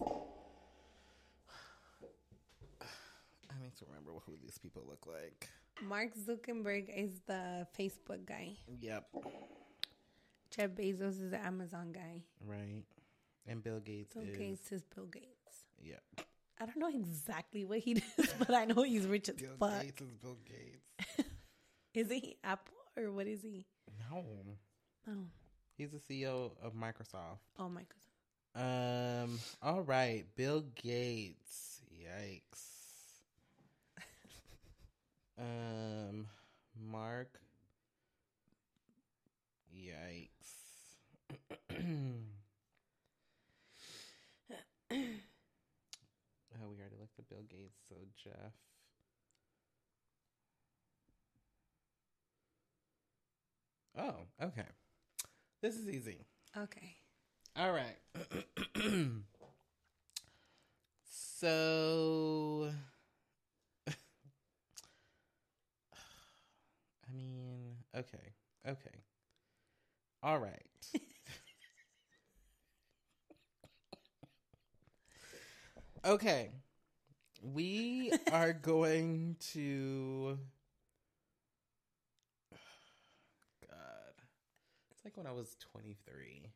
I need to remember who these people look like.
Mark Zuckerberg is the Facebook guy.
Yep,
Jeff Bezos is the Amazon guy.
right. And Bill Gates
Bill
is
Gates is Bill Gates.
yep.
I don't know exactly what he [laughs] does, but I know he's rich as
Bill
fuck.
Gates is Bill Gates. [laughs]
Is he Apple or what is he?
No,
Oh,
he's the CEO of Microsoft.
oh god.
Um. All right, Bill Gates. Yikes. [laughs] um. Mark. Yikes. [clears throat] oh, we already looked at Bill Gates. So Jeff. Oh, okay. This is easy.
Okay.
All right. [clears throat] so, [sighs] I mean, okay, okay. All right. [laughs] okay. We are going to. [sighs] God. It's like when I was 23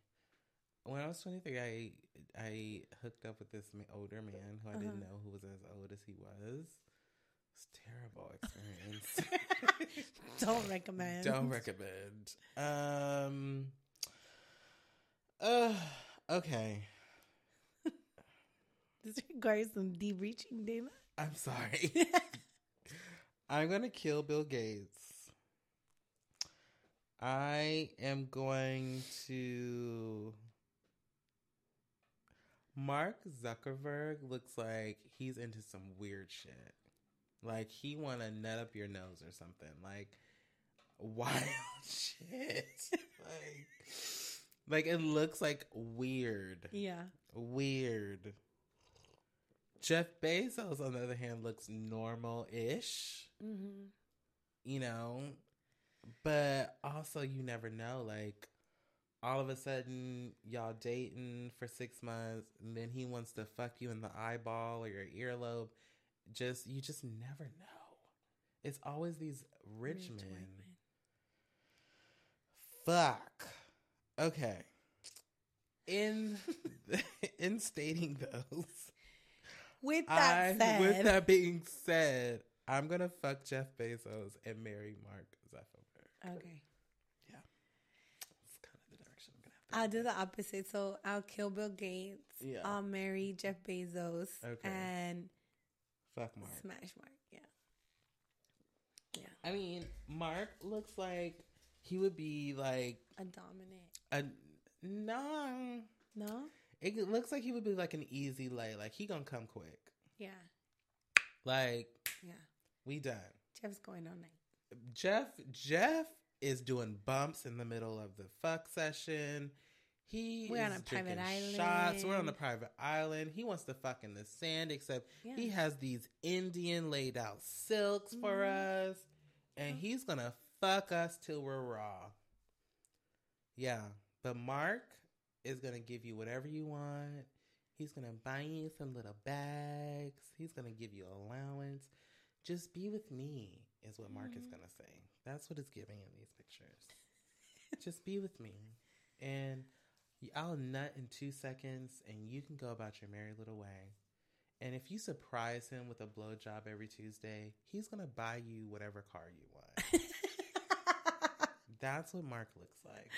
when I was 23, I I hooked up with this older man who I
Uh-huh.
didn't know who was as old as he was. It's terrible [laughs] experience. [laughs]
Don't recommend.
Don't recommend. Um. Uh. Okay.
This requires some deep reaching, Dana.
I'm sorry. [laughs] I'm gonna kill Bill Gates. I am going to. Mark Zuckerberg looks like he's into some weird shit. Like he want to nut up your nose or something. Like wild [laughs] shit. like, like it looks like weird.
Yeah.
Weird. Jeff Bezos, on the other hand, looks normal ish,
Mm-hmm.
you know, but also you never know. Like, all of a sudden, y'all dating for six months, and then he wants to fuck you in the eyeball or your earlobe. Just, you just never know. It's always these rich, men. Fuck. Okay. In [laughs] in stating those,
With that
I,
said,
with that being said, I'm gonna fuck Jeff Bezos and marry Mark Zuckerberg.
okay, Yeah.
That's kind of the direction I'm gonna have to.
I'll do the opposite. So I'll kill Bill Gates.
Yeah.
I'll marry Jeff Bezos.
Okay.
And
fuck Mark.
smash Mark. Yeah. Yeah.
I mean, Mark looks like he would be like
A dominant.
a no.
No.
It looks like he would be like an easy lay. Like he gonna come quick.
Yeah.
Like
Yeah.
we done.
Jeff's going all night.
Jeff Jeff is doing bumps in the middle of the fuck session. He
We're on a private
drinking Shots. We're on a
island.
private island. He wants to fuck in the sand, except
Yeah.
he has these Indian laid out silks for
Mm-hmm.
us, and he's gonna fuck us till we're raw. Yeah, but Mark is gonna give you whatever you want. He's gonna buy you some little bags. He's gonna give you allowance. Just be with me, is what Mark is mm-hmm. gonna say. That's what it's giving in these pictures. [laughs] Just be with me, and I'll nut in two seconds, and you can go about your merry little way. And if you surprise him with a blowjob every Tuesday, he's gonna buy you whatever car you want. [laughs] That's what Mark looks like.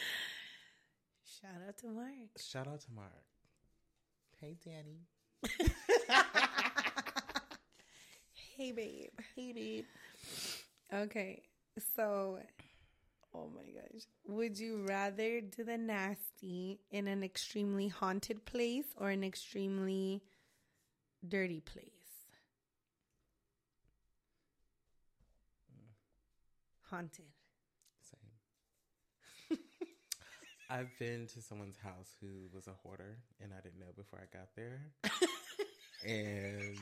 Shout out to Mark.
Shout out to Mark. Hey, Danny.
Hey, babe. Hey, babe. Okay. So, oh my gosh. Would you rather do the nasty in an extremely haunted place or an extremely dirty place? Mm. Haunted.
Same. I've been to someone's house who was a hoarder, and I didn't know before I got there. [laughs] and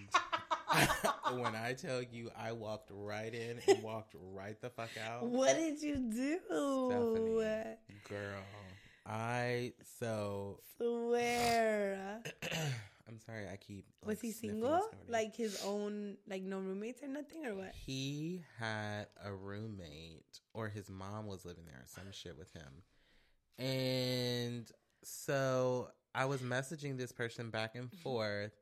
[laughs] when I tell you, I walked right in and walked right the fuck out.
What did you do?
Stephanie, girl, I so
Swear. [clears throat]
I'm sorry. I keep.
Was he single? Like his own, like no roommates or nothing, or what?
He had a roommate, or his mom was living there, or some shit with him. And so I was messaging this person back and forth,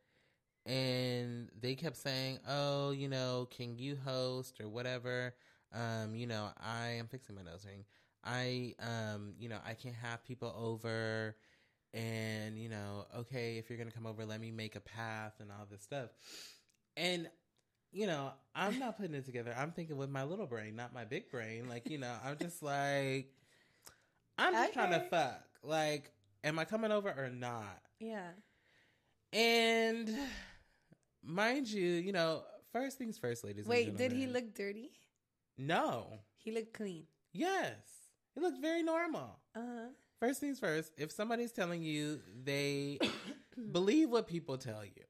and they kept saying, "Oh, you know, can you host or whatever?" Um, you know, I am fixing my nose ring. I, um, you know, I can't have people over, and you know, okay, if you're gonna come over, let me make a path and all this stuff. And you know, I'm not putting it together. I'm thinking with my little brain, not my big brain. Like, you know, I'm just [laughs] like, I'm just trying to fuck. Like, am I coming over or not?
Yeah.
And mind you, you know, first things first, ladies. and
Wait, did he look dirty?
No.
He looked clean.
Yes. He looked very normal.
Uh huh.
First things first, if somebody's telling you they [coughs] believe what people tell you.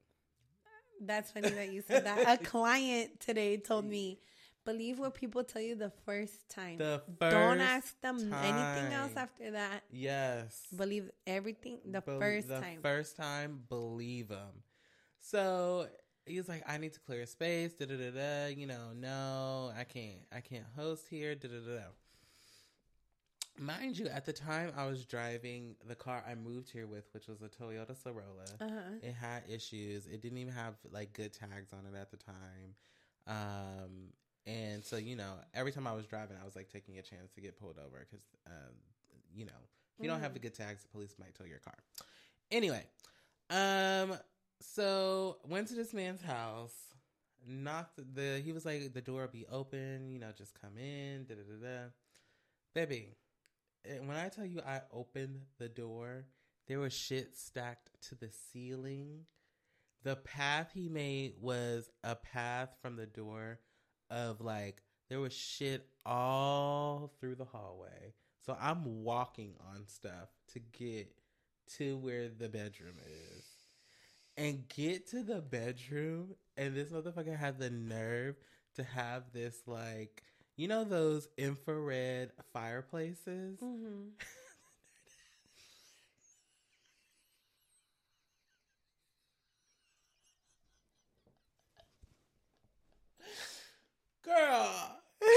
That's funny that you said that. A client today told me, believe what people tell you the first time.
The
Don't ask them anything else after that.
Yes.
Believe everything the
Bel-
first
the
time.
first time, believe them. So he's like, I need to clear a space. Da da da da. You know, no, I can't. I can't host here. Da da da da. Mind you, at the time I was driving the car I moved here with, which was a Toyota Corolla.
uh huh.
It had issues. It didn't even have like good tags on it at the time. Um, and so you know, every time I was driving, I was like taking a chance to get pulled over because, um, you know, if you don't have the good tags, the police might tow your car. Anyway, um, so went to this man's house. Knocked the. He was like, the door will be open. You know, just come in. Da da da da. Baby, when I tell you I opened the door, there was shit stacked to the ceiling. The path he made was a path from the door of like there was shit all through the hallway. So I'm walking on stuff to get to where the bedroom is. And get to the bedroom and this motherfucker had the nerve to have this like you know those infrared fireplaces?
Mm-hmm.
Girl. [laughs]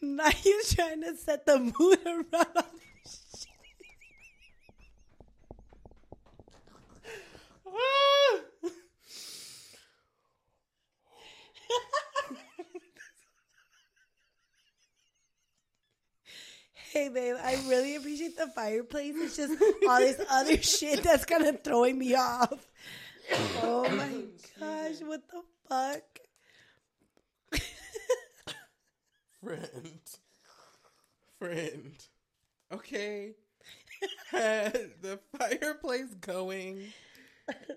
Now you're trying to set the mood around all this shit. [laughs] Hey babe, I really appreciate the fireplace. It's just all this other shit that's kind of throwing me off. Oh my [laughs] gosh, what the fuck?
friend, friend. Okay, had the fireplace going,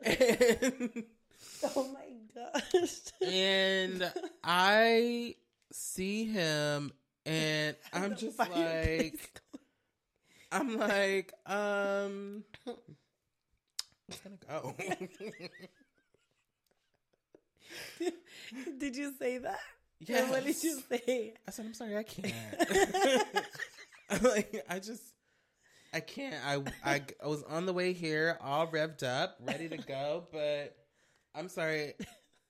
and
Oh my gosh.
and I see him, and I'm just like, I'm like, um, [laughs] I'm gonna go. [laughs] [laughs]
Did you say that?
Yes.
What did you say?
I said, I'm sorry, I can't. [laughs] [laughs] like, I just, I can't. I, I, I was on the way here, all revved up, ready to go, but I'm sorry.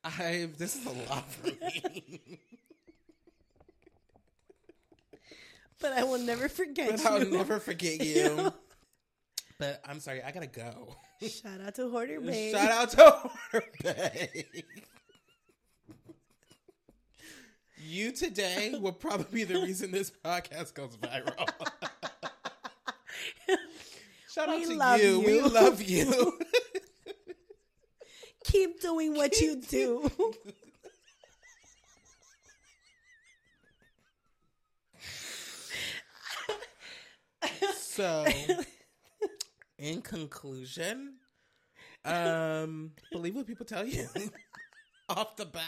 I this is a lot for me.
But I will never forget
but
you.
I'll never forget you. But I'm sorry, I gotta go.
Shout out to Hoarder Babe.
Shout out to her babe. You today [laughs] will probably be the reason this podcast goes viral. [laughs] Shout
We
out to
love
you. We love you. [laughs]
Keep doing what you do.
so, in conclusion, um, believe what people tell you off the bat.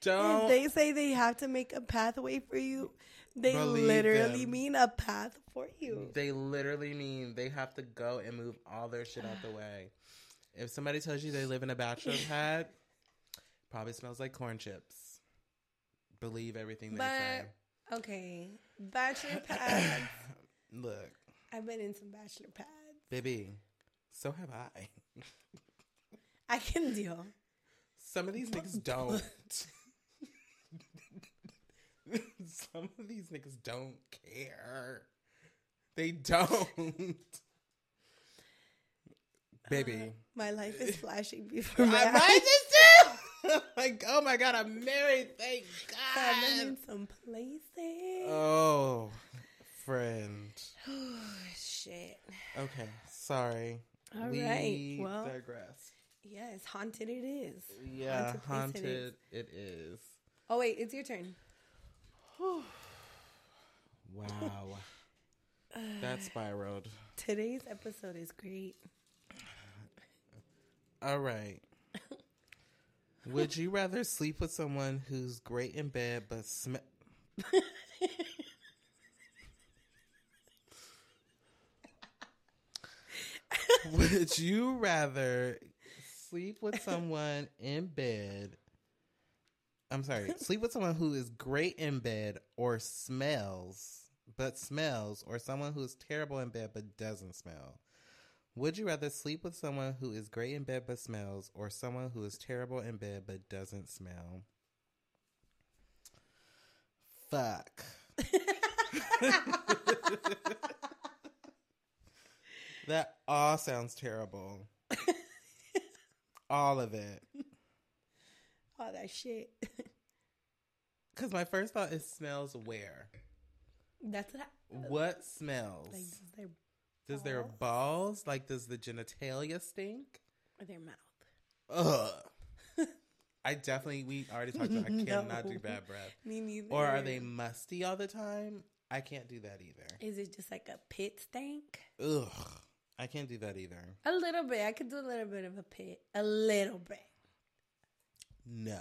If
Don't
they say they have to make a pathway for you, they
Believe
literally
them.
mean a path for you.
They literally mean they have to go and move all their shit out the [sighs] way. If somebody tells you they live in a bachelor [laughs] pad, probably smells like corn chips. Believe everything they say.
Okay, bachelor [coughs] pads. [coughs]
Look,
I've been in some bachelor pads.
baby, so have I.
I can deal.
Some of these niggas don't. [laughs] [laughs] Some of these niggas don't care. They don't. Baby.
Uh, my life is flashing before my eyes.
just do. [laughs] like, oh my god, I'm married. Thank God.
I'm in some places.
Oh, friend.
Oh [sighs] shit.
Okay, sorry.
All
we
right, well-
digress.
Yes, haunted it is.
Yeah,
place
haunted.
it is.
It is.
Oh wait, it's your turn. [sighs]
Wow. that spiraled.
Today's episode is great.
All right. Would you rather sleep with someone who's great in bed but sm- [laughs] Would you rather sleep with someone in bed? I'm sorry, [laughs] sleep with someone who is great in bed or smells, but smells, or someone who is terrible in bed but doesn't smell? Would you rather sleep with someone who is great in bed but smells, or someone who is terrible in bed but doesn't smell? Fuck. [laughs] that all sounds terrible. [laughs] all of it.
All that shit. [laughs]
Because my first thought is smells where?
That's what. I,
What smells?
like does their
does their
balls?
balls, like, does the genitalia stink?
or their mouth.
Ugh. [laughs] I definitely, we already talked about, I [laughs] cannot do bad breath.
Me neither.
Or are they musty all the time? I can't do that either.
Is it just like a pit stank?
Ugh. I can't do that either.
A little bit. I could do a little bit of a pit. A little bit.
No.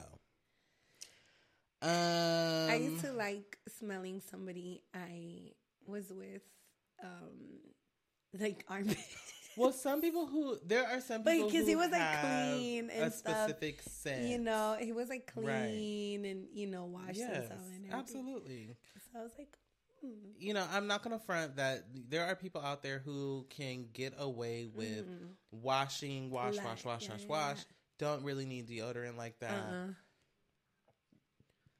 Um,
I used to like smelling somebody I was with, um, like armpit.
Well, some people who there are some
But
people
because he was like clean and
a
stuff,
specific scent.
you know, he was like
Right.
clean and you know washed
yes,
himself and everything.
absolutely.
So I was like, mm,
You know, I'm not gonna front that there are people out there who can get away with washing, wash, wash, wash,
yeah,
wash,
yeah,
wash. Don't really need deodorant like that
uh-uh.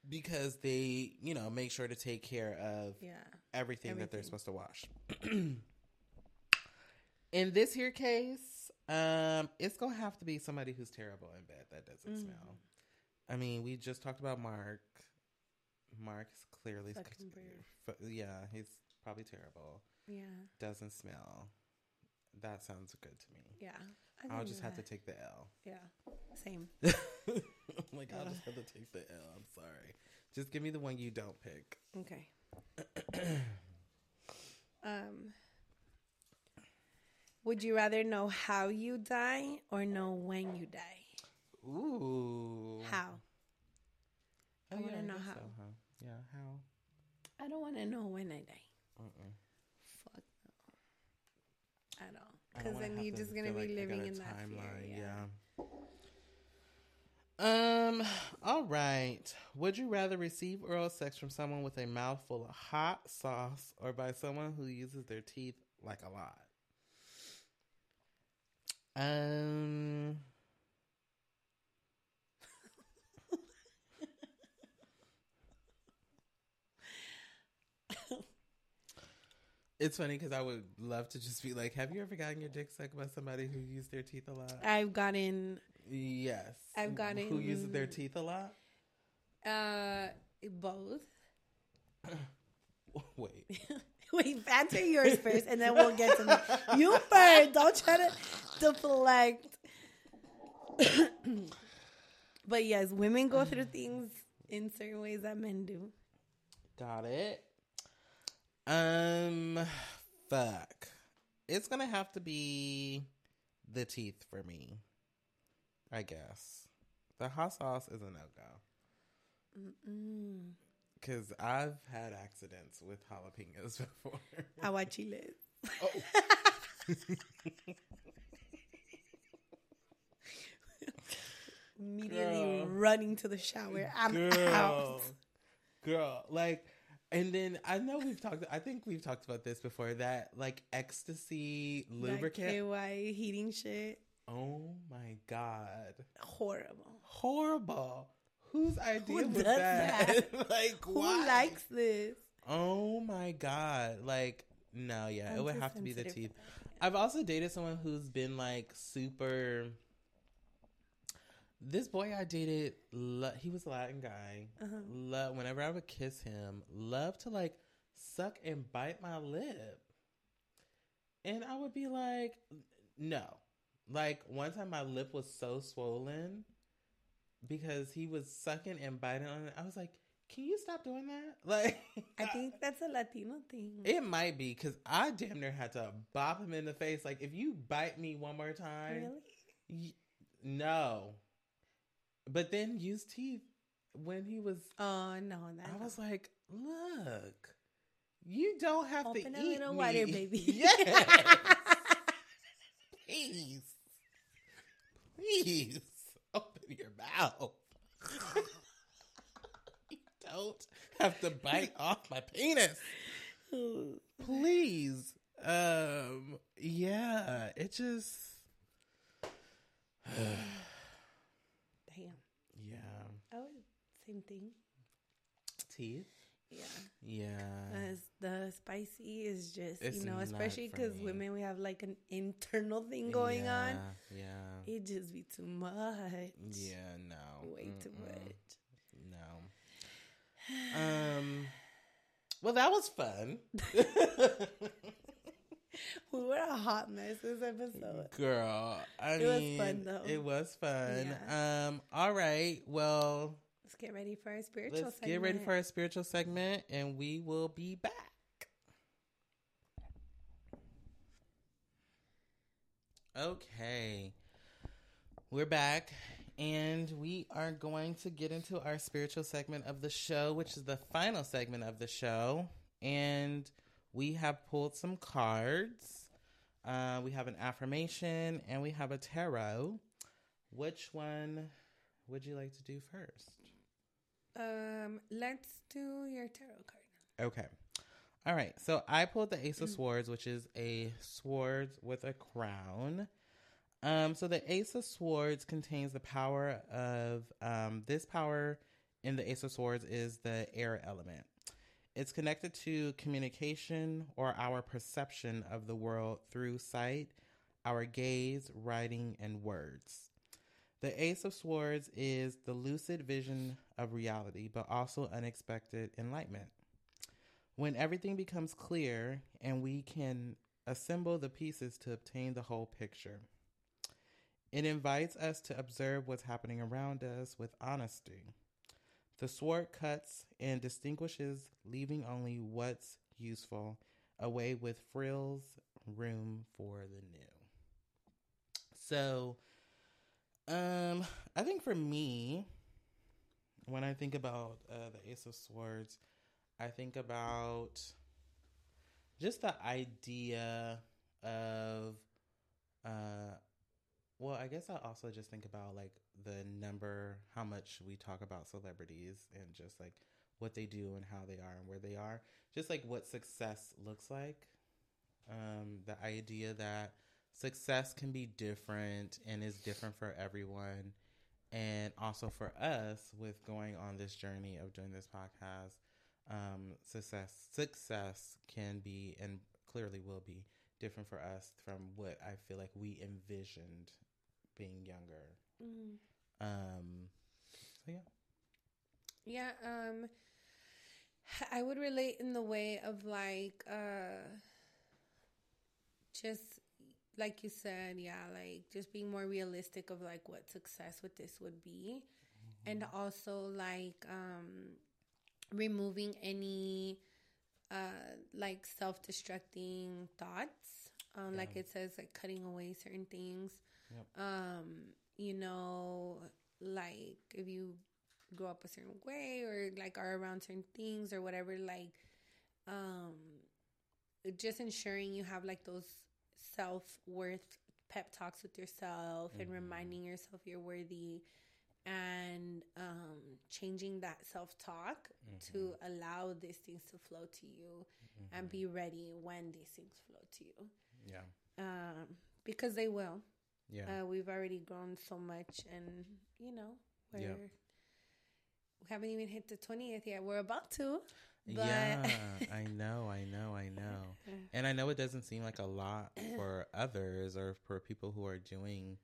because they, you know, make sure to take care of
yeah,
everything, that they're supposed to wash. [clears throat] In this here case, um, it's gonna have to be somebody who's terrible in bed that doesn't
Mm.
smell. I mean, we just talked about Mark. Mark's clearly, f- yeah, he's probably terrible.
yeah,
Doesn't smell. That sounds good to me.
yeah.
I'll just have to take the L.
Yeah, same. [laughs]
like I'll just have to take the L. I'm sorry. Just give me the one you don't pick.
Okay. [clears throat] um, would you rather know how you die or know when you die?
Ooh.
How?
Oh,
I wanna
yeah,
know how.
so, huh? Yeah, how?
I don't want to know when I die.
Uh-uh.
Fuck no. I don't.
I don't
Because then you're just gonna be
like
living in that fear.
yeah. Um. All right. Would you rather receive oral sex from someone with a mouth full of hot sauce, or by someone who uses their teeth like a lot? Um. It's funny because I would love to just be like, "Have you ever gotten your dick sucked by somebody who used their teeth a lot?"
I've gotten
Yes.
I've gotten-
who uses their teeth a lot.
uh both. [laughs]
Wait. [laughs]
Wait, answer yours first, and then we'll get to me. You first. Don't try to deflect. [coughs] but yes, women go through things in certain ways that men do.
Got it. Um, fuck. It's gonna have to be the teeth for me. I guess the hot sauce is a no go.
Mm.
Cause I've had accidents with jalapenos [laughs] before.
Aguachiles.
oh, [laughs]
Immediately
Girl.
running to the shower. I'm
girl,
out.
girl, like. And then I know we've talked. I think we've talked about this before. That like ecstasy lubricant.
That KY heating shit.
oh my god,
Horrible.
horrible. Whose idea was
does
that? [laughs] like
Who
why?
likes this?
Oh, oh my god! Like no, yeah, it
I'm
would have to be the teeth. I've also dated someone who's been like super. This boy I dated, lo- he was a Latin guy.
Uh-huh.
Lo- whenever I would kiss him, love to like suck and bite my lip, and I would be like, no. Like one time, my lip was so swollen because he was sucking and biting on it. I was like, "Can you stop doing that?" [laughs] Like,
I think that's a Latino thing.
it might be because I damn near had to bop him in the face. Like, if you bite me one more time,
really?
y- no. But then use teeth when he was.
Oh no, that
I was like, look, you don't have
Open
to
a
eat
little
me.
wider, baby. [laughs]
Yes. Please, please open your mouth. [laughs] you don't have to bite off my penis. [laughs] Please. Um. Yeah. It just. [sighs] [sighs] Yeah.
Oh, same thing.
Teeth.
Yeah.
Yeah.
The spicy is just
It's
you know, especially because women we have like an internal thing going on.
Yeah, Yeah.
It just be too much.
Yeah, no.
Way too
Mm-mm.
much.
No. [sighs] Um well that was fun. [laughs] [laughs]
We were a hot mess this episode.
Girl. I
It was fun, though.
It was fun. Um, all right. Well,
Let's get ready for our spiritual
let's
segment.
get ready for our spiritual segment and we will be back. Okay. We're back and we are going to get into our spiritual segment of the show, which is the final segment of the show. And we have pulled some cards. Uh, we have an affirmation and we have a tarot. Which one would you like to do first?
Um, let's do your tarot card.
Okay. All right. So I pulled the Ace of Swords, which is a sword with a crown. Um, so the Ace of Swords contains the power of um, this power in the Ace of Swords is the air element. It's connected to communication or our perception of the world through sight, our gaze, writing, and words. The Ace of Swords is the lucid vision of reality, but also unexpected enlightenment. When everything becomes clear and we can assemble the pieces to obtain the whole picture, it invites us to observe what's happening around us with honesty. The sword cuts and distinguishes, leaving only what's useful, away with frills, room for the new. So, um, I think for me, when I think about uh, the Ace of Swords, I think about just the idea of, uh, well, I guess I also just think about like the number, how much we talk about celebrities and just like what they do and how they are and where they are. Just like what success looks like. Um, the idea that success can be different and is different for everyone. And also for us with going on this journey of doing this podcast, um, success success can be and clearly will be different for us from what I feel like we envisioned being younger.
Mm.
Um, so yeah.
Yeah, um I would relate in the way of like uh just like you said, yeah, like just being more realistic of like what success with this would be. And also like um removing any uh like self-destructing thoughts. Um like it says like cutting away certain things.
Yep.
Um you know like if you grow up a certain way or like are around certain things or whatever like um just ensuring you have like those self-worth pep talks with yourself and reminding yourself you're worthy and um changing that self-talk to allow these things to flow to you and be ready when these things flow to you.
Yeah.
um because they will
Yeah.
uh, we've already grown so much, and you know, we're
Yeah.
we haven't even hit the twentieth yet. We're about to, but
yeah, [laughs] I know, I know, I know. And I know it doesn't seem like a lot for [clears throat] others or for people who are doing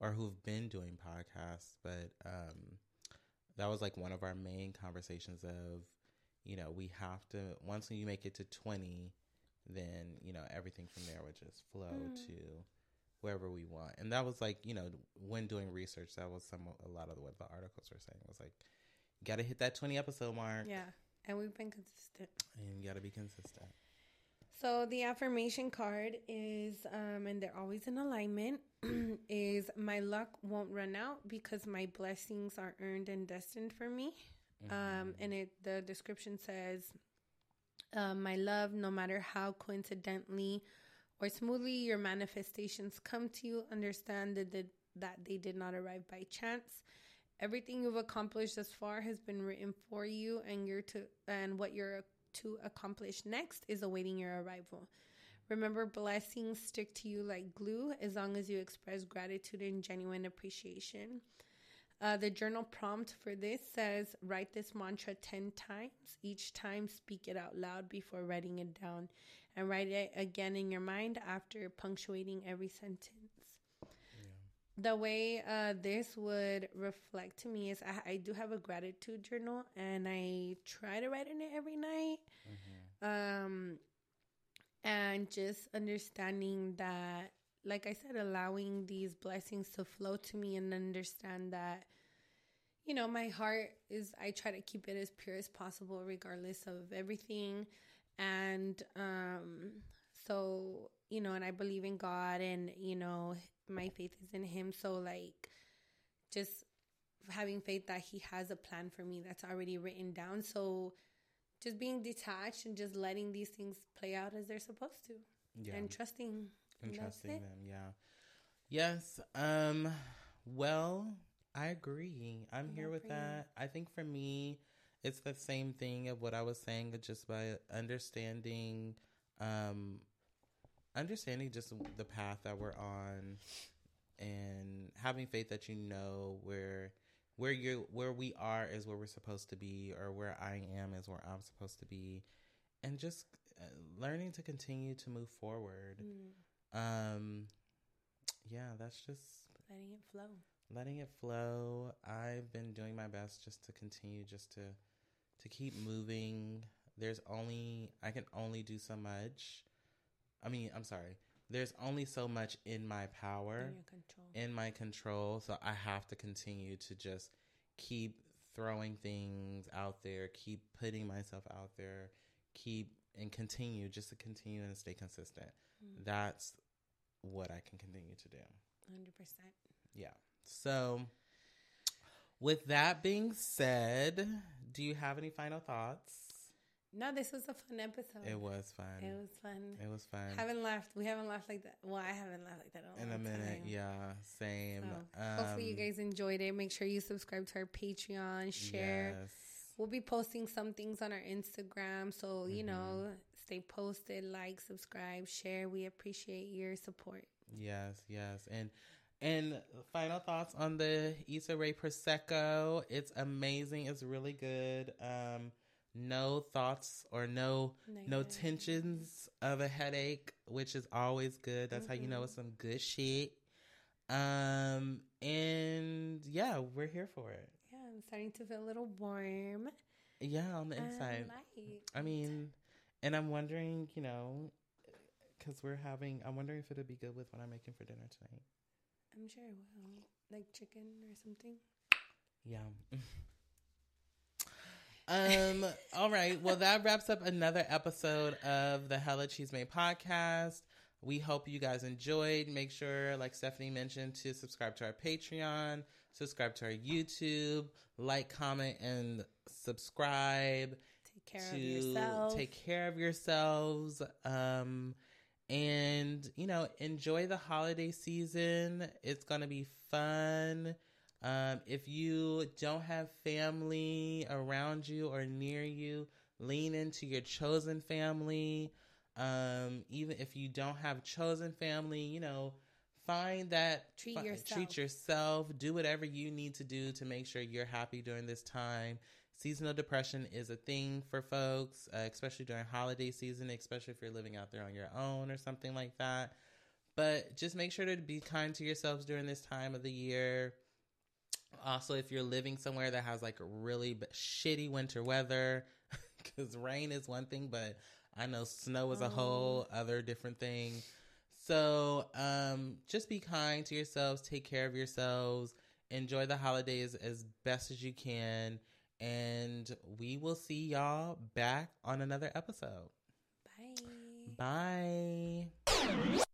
or who've been doing podcasts, but um, that was like one of our main conversations of, you know, we have to, once you make it to 20, then, you know, everything from there would just flow to wherever we want. And that was like, you know, when doing research, that was some, a lot of what the articles were saying was like, you got to hit that 20 episode mark
yeah, and we've been consistent.
and you got to be consistent.
So the affirmation card is, um, and they're always in alignment. [clears throat] is my luck won't run out because my blessings are earned and destined for me. Um, and it the description says, um, "My love, no matter how coincidentally or smoothly your manifestations come to you, understand that the, that they did not arrive by chance. Everything you've accomplished thus far has been written for you, and you're to and what you're to accomplish next is awaiting your arrival." Remember, blessings stick to you like glue as long as you express gratitude and genuine appreciation. Uh, the journal prompt for this says write this mantra 10 times. Each time, speak it out loud before writing it down, and write it again in your mind after punctuating every sentence. The way uh, this would reflect to me is I, I, do have a gratitude journal and I try to write in it every night. Mm-hmm. Um, and just understanding that like I said, allowing these blessings to flow to me and understand that, you know, my heart is, I try to keep it as pure as possible, regardless of everything. And um, so, you know, and I believe in God and, you know, my faith is in Him. So, like, just having faith that He has a plan for me that's already written down. So, just being detached and just letting these things play out as they're supposed to. Yeah. And trusting
and trusting them. Yeah. Yes. Um. Well, I agree. I'm here with that. I think for me, it's the same thing of what I was saying, just by understanding, um, understanding just the path that we're on, and having faith that you know where where you where we are is where we're supposed to be, or where I am is where I'm supposed to be, and just uh, learning to continue to move forward. Mm. Um, yeah, that's just
letting it flow.
Letting it flow. I've been doing my best just to continue, just to to keep moving. There's only I can only do so much. I mean, I'm sorry. There's only so much in my power, in, in my control. So I have to continue to just keep throwing things out there, keep putting myself out there, keep and continue just to continue and stay consistent. Mm. That's what I can continue to do.
100%.
Yeah. So, with that being said, do you have any final thoughts?
No, this was a fun episode.
It was fun.
It was fun.
It was fun.
Haven't laughed. We haven't laughed like that. Well, I haven't laughed like that
in a, in a minute. Time. Yeah, same.
So, um, hopefully, you guys enjoyed it. Make sure you subscribe to our Patreon. Share. Yes. We'll be posting some things on our Instagram, so you mm-hmm. know stay posted, like, subscribe, share. We appreciate your support.
Yes, yes. And and final thoughts on the Issa Rae Prosecco. It's amazing. It's really good. Um no thoughts or no Negative. no tensions of a headache, which is always good. That's mm-hmm. how you know it's some good shit. Um and yeah, we're here for it.
Yeah, I'm starting to feel a little warm.
Yeah, on the inside. I mean, and I'm wondering, you know, because we're having, I'm wondering if it'll be good with what I'm making for dinner tonight.
I'm sure it will. Like chicken or something.
Yeah. um. all right. Well, that wraps up another episode of the Hella Chisme podcast. We hope you guys enjoyed. Make sure, like Stephanie mentioned, to subscribe to our Patreon, subscribe to our YouTube, like, comment, and subscribe
Take care of yourself.
take care of yourselves. Um, and you know, enjoy the holiday season. It's gonna be fun. Um, if you don't have family around you or near you, lean into your chosen family. Um, even if you don't have chosen family, you know, find that
treat yourself.
treat yourself. Do whatever you need to do to make sure you're happy during this time seasonal depression is a thing for folks, uh, especially during holiday season, especially if you're living out there on your own or something like that. But just make sure to be kind to yourselves during this time of the year. Also, if you're living somewhere that has like really b- shitty winter weather, [laughs] because rain is one thing, but I know snow is a whole oh. other different thing. So, um, just be kind to yourselves, take care of yourselves, enjoy the holidays as best as you can and we will see y'all back on another episode.
Bye.
Bye.